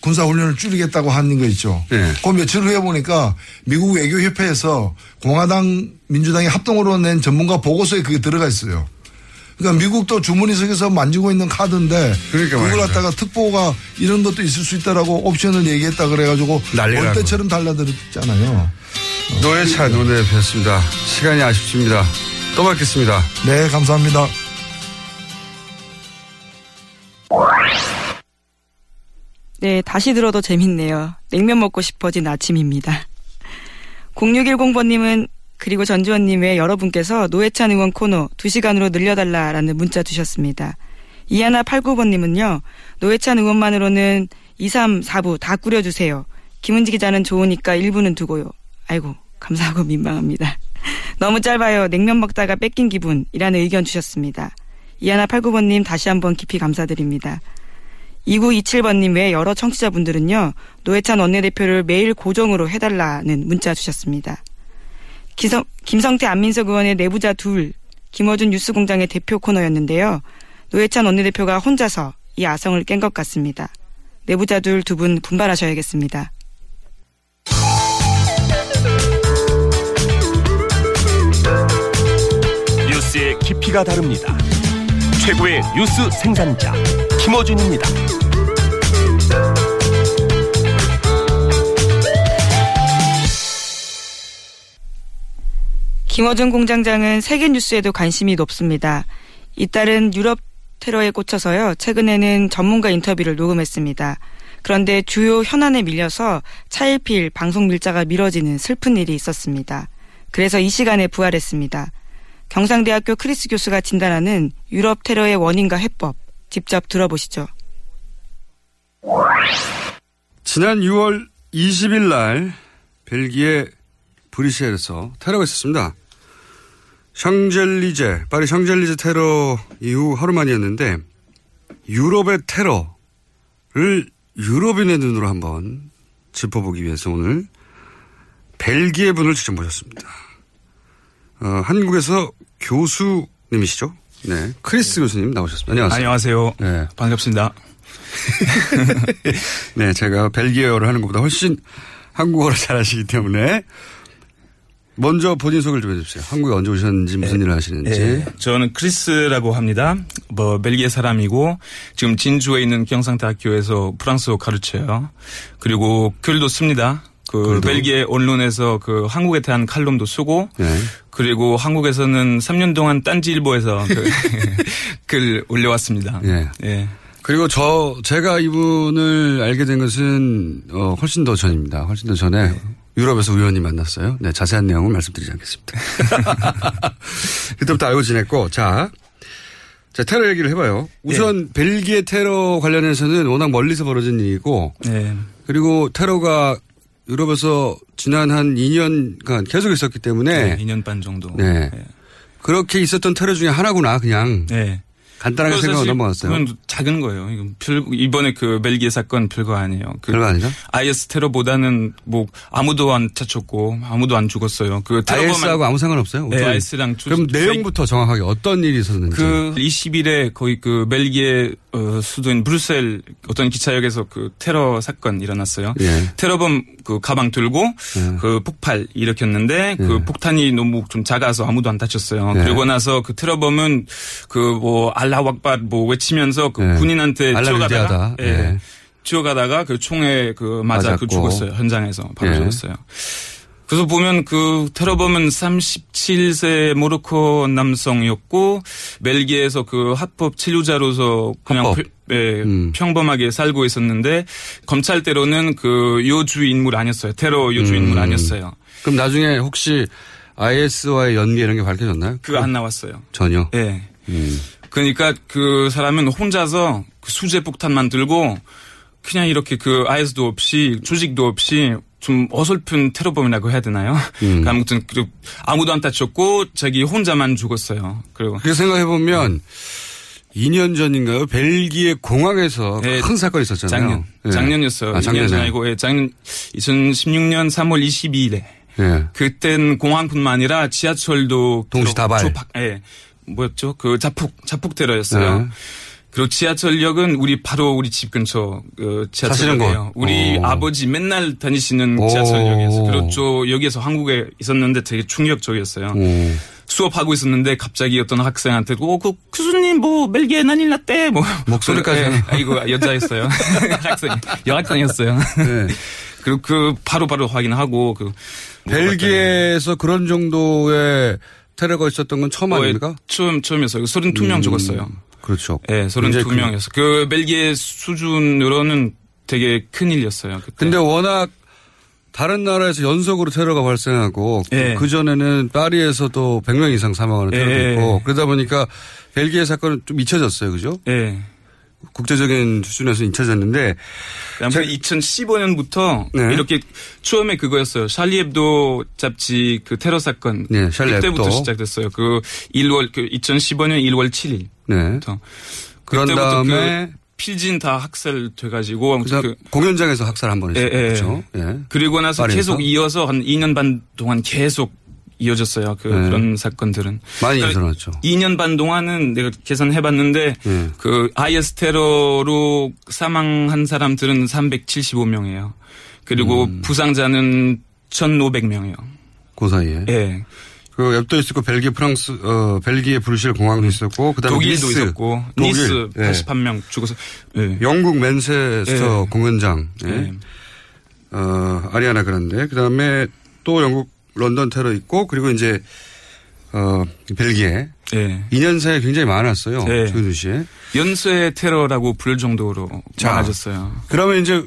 군사 훈련을 줄이겠다고 하는 거 있죠. 예. 그 며칠 후에 보니까 미국 외교협회에서 공화당 민주당이 합동으로 낸 전문가 보고서에 그게 들어가 있어요. 그러니까 미국도 주머니 속에서 만지고 있는 카드인데 그러니까 그걸 말입니다. 갖다가 특보가 이런 것도 있을 수 있다라고 옵션을 얘기했다 그래가지고 올 때처럼 달라들었잖아요. 노회차 논의였습니다. 시간이 아쉽습니다. 또 뵙겠습니다. 네, 감사합니다. 네, 다시 들어도 재밌네요. 냉면 먹고 싶어진 아침입니다. 0610번님은 그리고 전지현님 외 여러분께서 노회찬 의원 코너 2시간으로 늘려달라라는 문자 주셨습니다. 이하나 89번님은요. 노회찬 의원만으로는 2, 3, 4부 다 꾸려주세요. 김은지 기자는 좋으니까 1부는 두고요. 아이고 감사하고 민망합니다. 너무 짧아요. 냉면 먹다가 뺏긴 기분이라는 의견 주셨습니다. 이하나 89번님 다시 한번 깊이 감사드립니다. 2927번님 외 여러 청취자분들은요, 노회찬 원내대표를 매일 고정으로 해달라는 문자 주셨습니다. 기성, 김성태 안민석 의원의 내부자 둘, 김어준 뉴스공장의 대표 코너였는데요. 노회찬 원내대표가 혼자서 이 아성을 깬 것 같습니다. 내부자 둘 두 분 분발하셔야겠습니다. 뉴스의 깊이가 다릅니다. 최고의 뉴스 생산자 김어준입니다. 김어준 공장장은 세계 뉴스에도 관심이 높습니다. 이딸은 유럽 테러에 꽂혀서요. 최근에는 전문가 인터뷰를 녹음했습니다. 그런데 주요 현안에 밀려서 차일피일 방송 밀자가 미뤄지는 슬픈 일이 있었습니다. 그래서 이 시간에 부활했습니다. 경상대학교 크리스 교수가 진단하는 유럽 테러의 원인과 해법 직접 들어보시죠. 지난 6월 20일 날 벨기에 브뤼셀에서 테러가 있었습니다. 샹젤리제, 파리 샹젤리제 테러 이후 하루 만이었는데 유럽의 테러를 유럽인의 눈으로 한번 짚어보기 위해서 오늘 벨기에 분을 직접 모셨습니다. 어, 한국에서 교수님이시죠? 네. 크리스 교수님 나오셨습니다. 안녕하세요. 안녕하세요. 네. 반갑습니다. 네, 제가 벨기에어를 하는 것보다 훨씬 한국어를 잘하시기 때문에 먼저 본인 소개를 좀 해주세요. 한국에 언제 오셨는지 무슨 일을 하시는지. 예, 저는 크리스라고 합니다. 뭐 벨기에 사람이고 지금 진주에 있는 경상대학교에서 프랑스어 가르쳐요. 그리고 글도 씁니다. 그 글도? 벨기에 언론에서 그 한국에 대한 칼럼도 쓰고 네. 그리고 한국에서는 3년 동안 딴지일보에서 그 글 올려왔습니다. 예. 예. 그리고 저 제가 이분을 알게 된 것은 어, 훨씬 더 전입니다. 훨씬 더 전에 유럽에서 우연히 만났어요. 네, 자세한 내용은 말씀드리지 않겠습니다. 그때부터 알고 지냈고 자. 자, 테러 얘기를 해봐요. 우선 벨기에 테러 관련해서는 워낙 멀리서 벌어진 일이고, 예. 그리고 테러가 유럽에서 지난 한 2년간 계속 있었기 때문에, 네. 2년 반 정도. 네. 예. 그렇게 있었던 테러 중에 하나구나, 그냥. 네. 간단하게 생각하고 넘어갔어요. 그건 작은 거예요. 이건 별, 이번에 그 벨기에 사건 별거 아니에요. 그 별거 아니죠? IS 테러보다는 뭐 아무도 안 다쳤고 아무도 안 죽었어요. 그 IS하고 아무 상관없어요? 네, IS랑 그럼 내용부터 정확하게 어떤 일이 있었는지. 그 20일에 거의 그 벨기에 어, 수도인 브뤼셀 어떤 기차역에서 그 테러 사건 일어났어요. 예. 테러범 그 가방 들고 예. 그 폭발 일으켰는데 그 예. 폭탄이 너무 좀 작아서 아무도 안 다쳤어요. 예. 그러고 나서 그 테러범은 그뭐 알라 왁발 뭐 외치면서 그 예. 군인한테 알라 쥐어가다가 위대하다. 예. 예. 쥐어가다가 그 총에 그 맞아 그 맞았고. 죽었어요. 현장에서 바로 예. 죽었어요. 그래서 보면 그 테러범은 37세 모로코 남성이었고 벨기에에서 그 합법 치료자로서 그냥 합법. 평- 예, 음. 평범하게 살고 있었는데 검찰대로는 그 요주 인물 아니었어요. 테러 요주 인물 음. 아니었어요. 그럼 나중에 혹시 IS와의 연계 이런 게 밝혀졌나요? 그거 안 나왔어요. 전혀. 예. 음. 그러니까 그 사람은 혼자서 그 수제 폭탄 만 들고 그냥 이렇게 그 IS도 없이 조직도 없이 좀 어설픈 테러범이라고 해야 되나요? 음. 아무튼 그 아무도 안 다쳤고 자기 혼자만 죽었어요. 그리고 그렇게 생각해 보면 2년 전인가요? 벨기에 공항에서 네, 큰 사건이 있었잖아요. 작년 예. 작년이었어요. 아, 2년 작년에. 전 아니고 예, 작년 2016년 3월 22일에 예. 그땐 공항뿐만 아니라 지하철도 동시 다발. 예. 뭐였죠? 그 자폭 자폭 테러였어요. 네. 그리고 지하철역은 우리 바로 우리 집 근처 그 지하철역이에요. 곳. 우리 오. 아버지 맨날 다니시는 오. 지하철역이었어요. 그렇죠. 여기에서 한국에 있었는데 되게 충격적이었어요. 오. 수업하고 있었는데 갑자기 어떤 학생한테 어, 그 교수님 뭐 멜기에 난일 났대 뭐 목소리까지. 예, 아이고 여자였어요 학생 여학생이었어요 네. 그리고 그 바로 바로 확인하고 그 벨기에에서 그런 정도의 테러가 있었던 건 처음 어, 아닙니까? 처음 처음이었어요 32명 음, 죽었어요 그렇죠. 예 굉장히 큰- 32명이었어 그 벨기에 수준으로는 되게 큰 일이었어요 그때. 근데 워낙 다른 나라에서 연속으로 테러가 발생하고 예. 그 전에는 파리에서도 100명 이상 사망하는 테러도 예. 있고 그러다 보니까 벨기에 사건은 좀 잊혀졌어요. 그죠? 예 국제적인 수준에서 아무튼 2015년부터 네. 이렇게 처음에 그거였어요. 샬리 앱도 잡지 그 테러 사건 네, 샬리 그때부터 hebdo. 시작됐어요. 그 1월 그 2015년 1월 7일. 네. 그런 그때부터 다음에 그 필진 다 학살 돼가지고 아무튼 그다음 그 공연장에서 학살 한 번 했어요. 예, 예. 그렇죠. 예. 그리고 나서 파리에서? 계속 이어서 한 2년 반 동안 계속 이어졌어요. 그 네. 그런 사건들은 많이 그러니까 일어났죠. 2년 반 동안은 내가 계산해봤는데 네. 그 IS 테러로 사망한 사람들은 375명이에요. 그리고 음. 부상자는 1,500명이에요. 그 사이에. 예. 그 앱도 있었고 벨기에 프랑스 어 벨기에 브뤼셀 공항도 있었고 그다음에 독일도 니스, 있었고 독일, 니스 예. 81명 죽어서 예. 영국 맨체스터 예. 공연장 예. 예. 어 아리아나 그란데 그다음에 또 영국 런던 테러 있고 그리고 이제 어 벨기에 예. 2년 사이에 굉장히 많았어요. 예. 조윤수 씨. 연쇄 테러라고 부를 정도로 자. 많아졌어요. 그러면 이제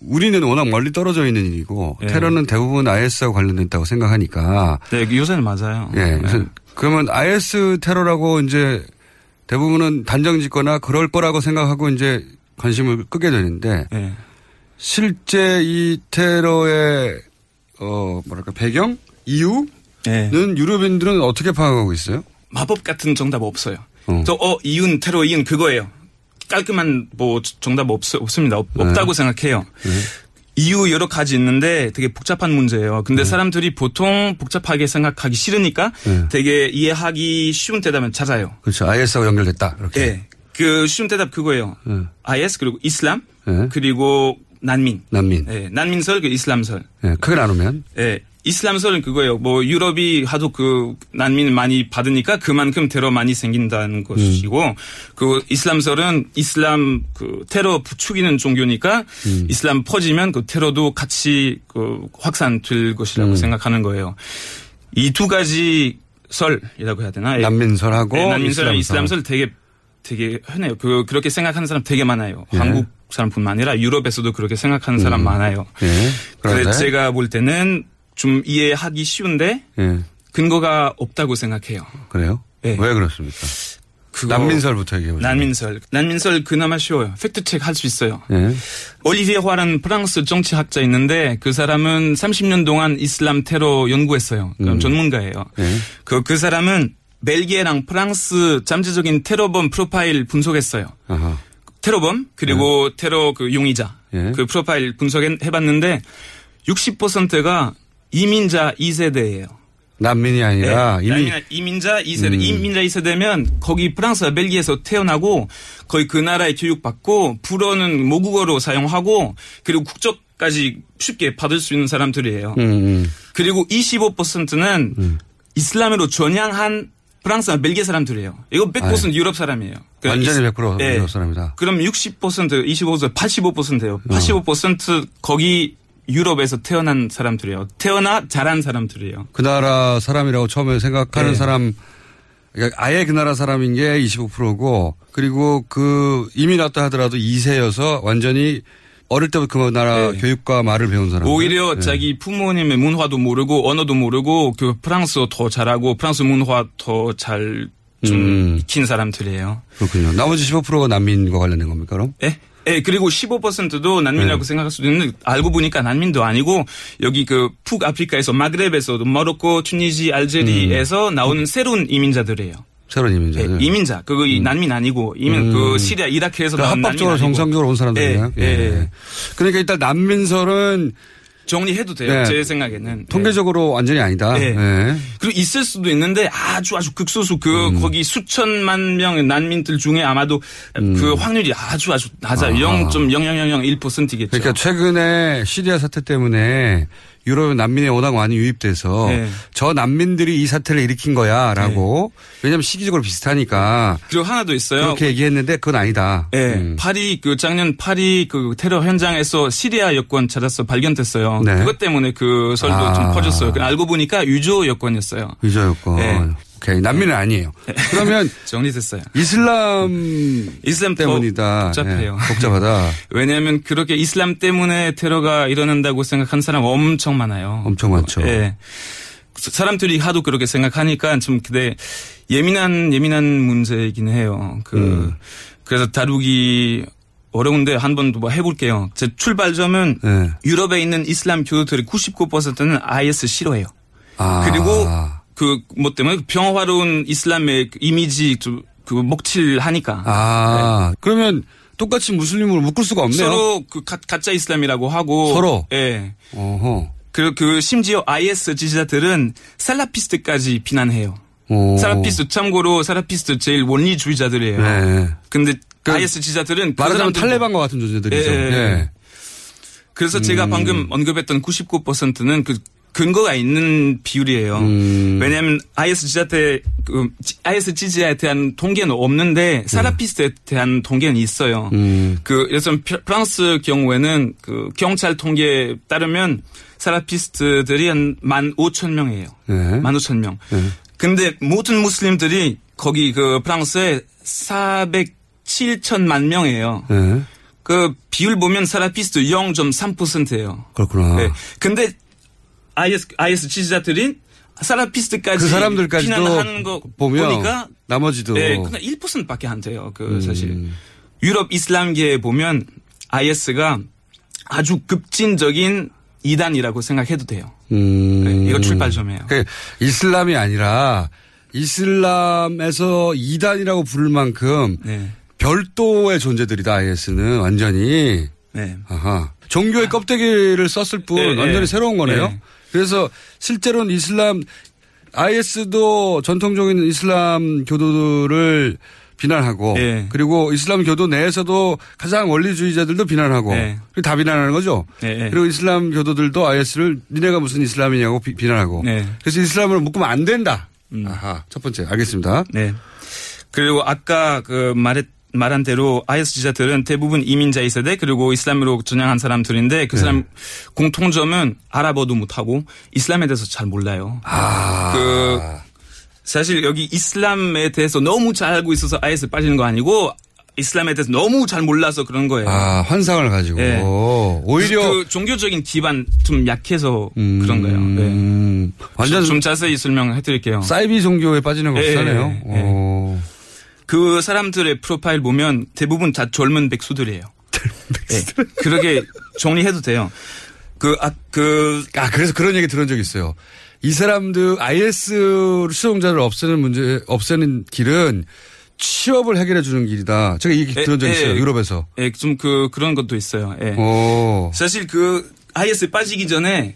우리는 워낙 멀리 떨어져 있는 일이고 예. 테러는 대부분 IS하고 관련됐다고 생각하니까 네, 요새는 맞아요. 예. 그래서 그러면 IS 테러라고 이제 대부분은 단정 짓거나 그럴 거라고 생각하고 이제 관심을 끄게 되는데 예. 실제 이 테러의 어 뭐랄까 배경 이유는 예. 유럽인들은 어떻게 파악하고 있어요? 마법 같은 정답 없어요. 어. 저, 어, 이윤, 테러 이윤 그거예요. 깔끔한 뭐 정답 없, 없습니다. 없, 없다고 생각해요. 이유 여러 가지 있는데 되게 복잡한 문제예요. 근데 사람들이 보통 복잡하게 생각하기 싫으니까 네. 되게 이해하기 쉬운 대답은 찾아요. 그렇죠. IS하고 연결됐다. 이렇게. 예. 그 쉬운 대답 그거예요. 예. IS 그리고 이슬람 예. 그리고 난민. 난민. 예. 난민설 그 이슬람설. 예. 크게 나누면 예. 이슬람설은 그거예요. 뭐 유럽이 하도 그 난민 많이 받으니까 그만큼 테러 많이 생긴다는 것이고 그 이슬람설은 이슬람 그 테러 부추기는 종교니까 이슬람 퍼지면 그 테러도 같이 그 확산될 것이라고 생각하는 거예요. 이 두 가지 설이라고 해야 되나? 예. 난민설하고 네, 난민설, 이슬람설. 이슬람설 되게 되게 흔해요. 그 그렇게 생각하는 사람 되게 많아요. 예. 한국 사람뿐만 아니라 유럽에서도 그렇게 생각하는 사람 많아요. 예. 그래서 제가 볼 때는 좀 이해하기 쉬운데 예. 근거가 없다고 생각해요. 그래요? 예. 왜 그렇습니까? 난민설부터 얘기해 보죠. 난민설. 난민설 그나마 쉬워요. 팩트체크 할 수 있어요. 예. 올리비에 화라는 프랑스 정치학자 있는데 그 사람은 30년 동안 이슬람 테러 연구했어요. 그럼 전문가예요. 예. 그, 그 사람은 벨기에랑 프랑스 잠재적인 테러범 프로파일 분석했어요. 아하. 테러범 그리고 테러 그 용의자 예. 그 프로파일 분석해봤는데 60%가 이민자 2세대예요. 난민이 아니라 이미 이민, 이민자 2세대. 음. 이민자 2세대면 거기 프랑스와 벨기에에서 태어나고 거의 그 나라에 교육받고 불어는 모국어로 사용하고 그리고 국적까지 쉽게 받을 수 있는 사람들이에요. 음, 음. 그리고 25%는 이슬람으로 전향한 프랑스와 벨기에 사람들이에요. 이거 100% 유럽 사람이에요. 그 완전히 이스- 100% 예. 유럽 사람이다. 그럼 60%, 25%, 85%예요. 85% 거기 유럽에서 태어난 사람들이에요. 태어나 자란 사람들이에요. 그 나라 사람이라고 처음에 생각하는 네. 사람 그러니까 아예 그 나라 사람인 게 25%고 그리고 그 이민 왔다 하더라도 2세여서 완전히 어릴 때부터 그 나라 네. 교육과 말을 배운 사람. 오히려 자기 부모님의 문화도 모르고 언어도 모르고 그 프랑스어 더 잘하고 프랑스 문화 더 잘좀 음. 익힌 사람들이에요. 그렇군요. 나머지 15%가 난민과 관련된 겁니까 그럼? 예? 예, 그리고 15%도 난민이라고 네. 생각할 수도 있는데 알고 보니까 난민도 아니고 여기 그 북아프리카에서 마그렙에서 모로코, 튜니지, 알제리에서 나오는 새로운 이민자들이에요. 새로운 예, 이민자들. 이민자. 그거 이 난민 아니고 이민 그 시리아, 이라크에서 음. 그러니까 나온 난민 합법적으로 아니고. 정상적으로 온 사람들이에요. 예, 예. 그러니까 일단 난민설은 정리해도 돼요. 네. 제 생각에는. 통계적으로 완전히 아니다. 네. 네. 그리고 있을 수도 있는데 아주 아주 극소수 그 음. 거기 수천만 명의 난민들 중에 아마도 그 확률이 아주 아주 낮아 요. 0.0001%겠죠. 그러니까 최근에 시리아 사태 때문에 유럽 난민이 워낙 많이 유입돼서 네. 저 난민들이 이 사태를 일으킨 거야라고 왜냐하면 시기적으로 비슷하니까 그리고 하나 더 있어요. 그렇게 얘기했는데 그건 아니다. 예, 음. 파리 그 작년 파리 그 테러 현장에서 시리아 여권 찾아서 발견됐어요. 네. 그것 때문에 그 설도 아. 좀 퍼졌어요. 그 알고 보니까 유조 여권이었어요. 유저 여권. 네. 오케이 난민은 아니에요. 그러면 정리됐어요. 이슬람 이슬람 더 때문이다. 복잡해요. 예, 복잡하다. 왜냐하면 그렇게 이슬람 때문에 테러가 일어난다고 생각한 사람 엄청 많아요. 엄청 많죠. 예. 사람들이 하도 그렇게 생각하니까 좀 근데 예민한 예민한 문제이긴 해요. 그 음. 그래서 다루기 어려운데 한번더 해볼게요. 제 출발점은 네. 유럽에 있는 이슬람 교도들의 99%는 IS 싫어해요. 아. 그리고 그 뭐 때문에 평화로운 이슬람의 그 이미지 좀그 먹칠하니까 아 그러면 똑같이 무슬림으로 묶을 수가 없네요. 서로 그 가, 가짜 이슬람이라고 하고 서로? 예. 어허. 그, 그 심지어 IS 지지자들은 살라피스트까지 비난해요. 오. 살라피스트 참고로 살라피스트 제일 원리주의자들이에요. 네. 근데 그 IS 지지자들은 그 말하자면 탈레반과 같은 존재들이죠. 예, 예. 그래서 제가 방금 언급했던 99%는 그 근거가 있는 비율이에요. 음. 왜냐하면 IS 지지자한테 그 IS 지지자에 대한 통계는 없는데 살라피스트에 대한 통계는 있어요. 네. 음. 그 예를 들면 프- 프랑스 경우에는 그 경찰 통계에 따르면 살라피스트들이 한만 오천 명이에요. 네. 만 오천 명. 네. 근데 모든 무슬림들이 거기 그 프랑스에 407천만 명이에요. 네. 그 비율 보면 살라피스트 0.3%예요. 그렇구나. 네. 근데 IS IS 지지자들이 살라피스트까지 그 사람들까지도 비난하는 거 보면 보니까 나머지도 네, 그냥 1%밖에 안 돼요. 그 음. 사실 유럽 이슬람계에 보면 IS가 아주 급진적인 이단이라고 생각해도 돼요. 음. 네, 이거 출발점이에요. 그 이슬람이 아니라 이슬람에서 이단이라고 부를 만큼 네, 별도의 존재들이다. IS는 완전히 네, 아하. 종교의 껍데기를 썼을 뿐 네, 완전히 네. 새로운 거네요. 네. 그래서 실제로는 이슬람 IS도 전통적인 이슬람 교도들을 비난하고 네. 그리고 이슬람 교도 내에서도 가장 원리주의자들도 비난하고 네. 그리고 다 비난하는 거죠. 네, 네. 그리고 이슬람 교도들도 IS를 니네가 무슨 이슬람이냐고 비, 비난하고 네. 그래서 이슬람으로 묶으면 안 된다. 아하. 첫 번째 알겠습니다. 네. 그리고 아까 그 말했 말한 대로 IS 지자들은 대부분 이민자 2세대 그리고 이슬람으로 전향한 사람들인데 그 사람 공통점은 아랍어도 못하고 이슬람에 대해서 잘 몰라요. 아. 그 사실 여기 이슬람에 대해서 너무 잘 알고 있어서 IS 빠지는 거 아니고 이슬람에 대해서 너무 잘 몰라서 그런 거예요. 아, 환상을 가지고 네. 오히려 그 종교적인 기반 좀 약해서 그런 거예요. 네. 음, 완전 좀 자세히 설명해 드릴게요. 사이비 종교에 빠지는 거 예, 비슷하네요. 오. 그 사람들의 프로파일 보면 대부분 다 젊은 백수들이에요. 예, 그렇게 정리해도 돼요. 그, 아, 그, 아, 그래서 그런 얘기 들은 적 있어요. 이 사람들 IS 수용자를 없애는 문제, 없애는 길은 취업을 해결해 주는 길이다. 제가 이 얘기 예, 들은 적 예. 있어요. 유럽에서. 예, 좀 그, 그런 것도 있어요. 예. 오. 사실 그, IS 빠지기 전에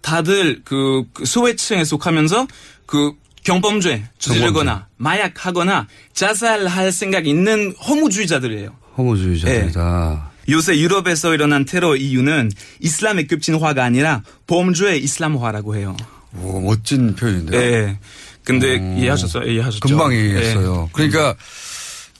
다들 그, 그 소외층에 속하면서 그 경범죄 저지르거나 마약하거나 자살할 생각 있는 허무주의자들이에요. 허무주의자들이다. 요새 유럽에서 일어난 테러 이유는 이슬람의 급진화가 아니라 범죄의 이슬람화라고 해요. 오, 멋진 표현인데요. 예. 근데 이해하셨어요? 이해하셨죠? 금방 예. 이해했어요. 그러니까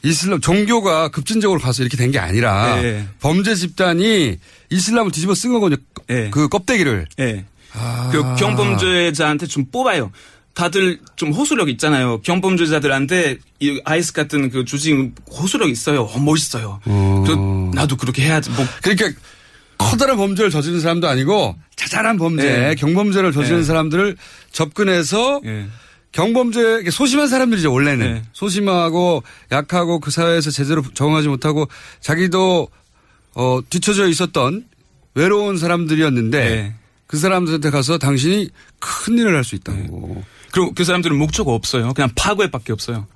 이슬람 종교가 급진적으로 가서 이렇게 된 게 아니라 예. 범죄 집단이 이슬람을 뒤집어 쓴 거거든요. 예. 그 껍데기를. 예. 아. 그 경범죄자한테 좀 뽑아요. 다들 좀 호소력 있잖아요. 경범죄자들한테 이 아이스 같은 그 조직 호소력 있어요. 어, 멋있어요. 어. 그 나도 그렇게 해야지. 뭐 그러니까 커다란 범죄를 저지른 사람도 아니고 자잘한 범죄, 예. 경범죄를 저지른 예. 사람들을 접근해서 예. 경범죄 소심한 사람들이죠 원래는 네. 소심하고 약하고 그 사회에서 제대로 적응하지 못하고 자기도 어 뒤처져 있었던 외로운 사람들이었는데 네. 그 사람들한테 가서 당신이 큰 일을 할 수 있다고 그리고 그 사람들은 목적 없어요. 그냥 파괴밖에 없어요.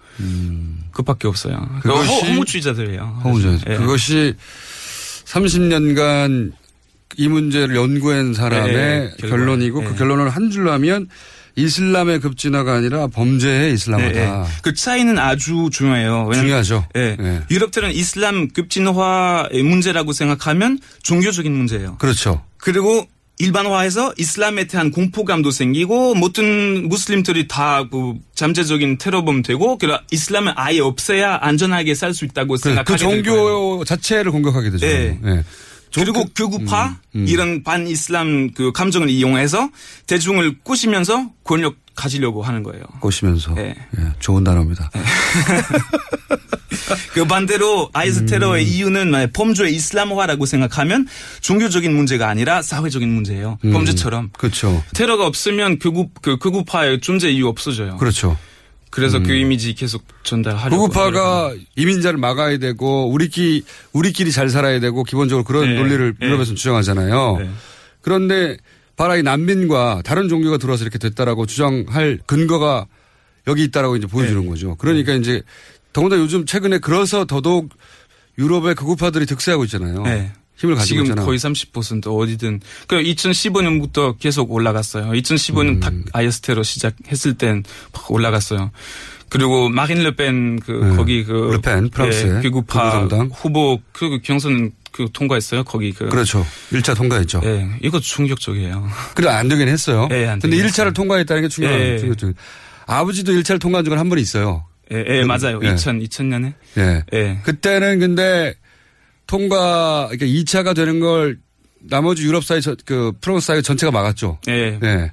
그밖에 없어요. 음. 그것이 허, 허무주의자들이에요. 허무자 예. 그것이 30년간 이 문제를 연구한 사람의 네, 결과. 결론이고 네. 그 결론을 한 줄로 하면 이슬람의 급진화가 아니라 범죄의 이슬람화다. 네, 네. 그 차이는 아주 중요해요. 중요하죠. 예. 네. 유럽들은 이슬람 급진화의 문제라고 생각하면 종교적인 문제예요. 그렇죠. 그리고 일반화해서 이슬람에 대한 공포감도 생기고 모든 무슬림들이 다그 잠재적인 테러범 되고 그래 이슬람은 아예 없애야 안전하게 살 수 있다고 그, 생각하게 그. 종교 자체를 공격하게 되죠. 네. 예. 그리고 극우파 음, 이런 반 이슬람 그 감정을 이용해서 대중을 꾸시면서 권력 가지려고 하는 거예요. 꼬시면서 네. 예, 좋은 단어입니다. 그 반대로 아이스 테러의 음. 이유는 만약 범죄의 이슬람화라고 생각하면 종교적인 문제가 아니라 사회적인 문제예요. 범죄처럼. 그렇죠. 테러가 없으면 극우 그 극우파의 존재 이유 없어져요. 그렇죠. 그래서 그 이미지 계속 전달하려고. 극우파가 이민자를 막아야 되고 우리끼리 우리끼리 잘 살아야 되고 기본적으로 그런 네. 논리를 네. 유럽에서 주장하잖아요. 네. 그런데 바라 이 난민과 다른 종교가 들어와서 이렇게 됐다라고 주장할 근거가 여기 있다라고 이제 보여주는 네. 거죠. 그러니까 이제 더군다나 요즘 최근에 그래서 더더욱 유럽의 극우파들이 득세하고 있잖아요. 네. 힘을 가지고 지금 있잖아. 거의 30% 어디든. 그 2015년부터 계속 올라갔어요. 2015년 음. 딱 아이스 테러 시작했을 땐막 올라갔어요. 그리고 마린 르펜 그 네. 거기 그 르펜, 프랑스의 극우파 극우정당. 후보 그 경선 그 통과했어요. 거기 그 그렇죠. 1차 통과했죠. 예, 이거 충격적이에요. 그래 안 되긴 했어요. 예, 안 근데 되긴 1차를 통과했다는 게 중요한 예, 예. 중요죠. 아버지도 1차를 통과한 적은 한 번 있어요. 예, 예 맞아요. 예. 2000 2000년에. 예. 예. 그때는 근데 통과 그러니까 2차가 되는 걸 나머지 유럽 사회 저- 그 프랑스 사회 전체가 막았죠. 예. 예.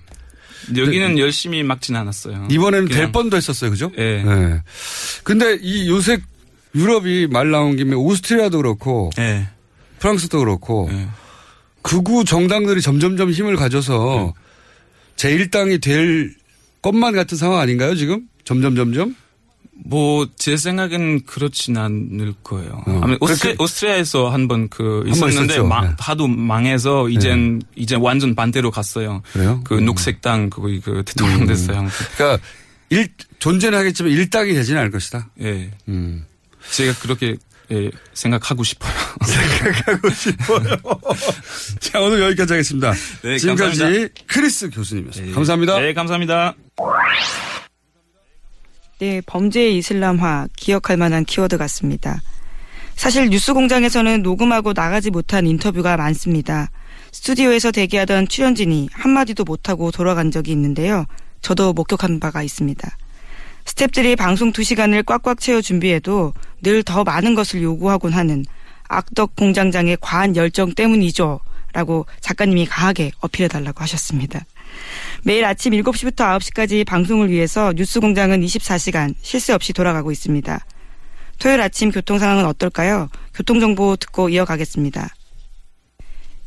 여기는 열심히 막진 않았어요. 이번에는 될 뻔도 했었어요. 그죠? 예. 예. 근데 이 요새 유럽이 말 나온 김에 오스트리아도 그렇고 예. 프랑스도 그렇고 예. 극우 정당들이 점점점 힘을 가져서 제1당이 될 것만 같은 상황 아닌가요, 지금? 점점 점점? 뭐 제 생각엔 그렇진 않을 거예요. 어. 오스트리, 오스트리아에서 한 번그번 있었는데. 망- 네. 하도 망해서 이젠 이제 완전 반대로 갔어요. 그래요? 그 음. 녹색당 그, 그 대통령 됐어요. 그러니까 일, 존재는 하겠지만 일당이 되지는 않을 것이다. 예. 음. 제가 그렇게 예, 생각하고 싶어요. 자, 오늘 여기까지 하겠습니다. 네, 지금까지 감사합니다. 크리스 교수님이었습니다. 감사합니다. 네, 감사합니다. 네, 범죄의 이슬람화 기억할 만한 키워드 같습니다. 사실 뉴스 공장에서는 녹음하고 나가지 못한 인터뷰가 많습니다. 스튜디오에서 대기하던 출연진이 한마디도 못하고 돌아간 적이 있는데요. 저도 목격한 바가 있습니다. 스탭들이 방송 2시간을 꽉꽉 채워 준비해도 늘 더 많은 것을 요구하곤 하는 악덕 공장장의 과한 열정 때문이죠. 라고 작가님이 강하게 어필해달라고 하셨습니다. 매일 아침 7시부터 9시까지 방송을 위해서 뉴스 공장은 24시간 쉴새 없이 돌아가고 있습니다. 토요일 아침 교통 상황은 어떨까요? 교통정보 듣고 이어가겠습니다.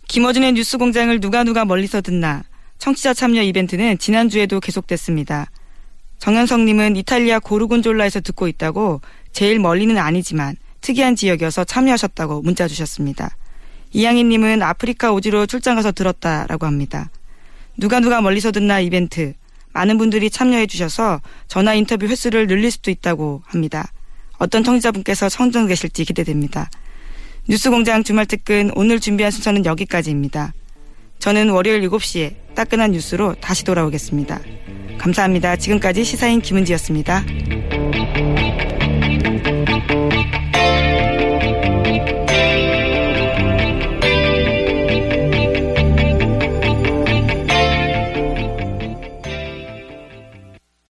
김어준의 뉴스 공장을 누가 누가 멀리서 듣나 청취자 참여 이벤트는 지난주에도 계속됐습니다. 정현성님은 이탈리아 고르곤졸라에서 듣고 있다고 제일 멀리는 아니지만 특이한 지역이어서 참여하셨다고 문자 주셨습니다. 이양희님은 아프리카 오지로 출장 가서 들었다라고 합니다. 누가 누가 멀리서 듣나 이벤트 많은 분들이 참여해 주셔서 전화 인터뷰 횟수를 늘릴 수도 있다고 합니다. 어떤 청취자분께서 청정 계실지 기대됩니다. 뉴스공장 주말 특근 오늘 준비한 순서는 여기까지입니다. 저는 월요일 7시에 따끈한 뉴스로 다시 돌아오겠습니다. 감사합니다. 지금까지 시사인 김은지였습니다.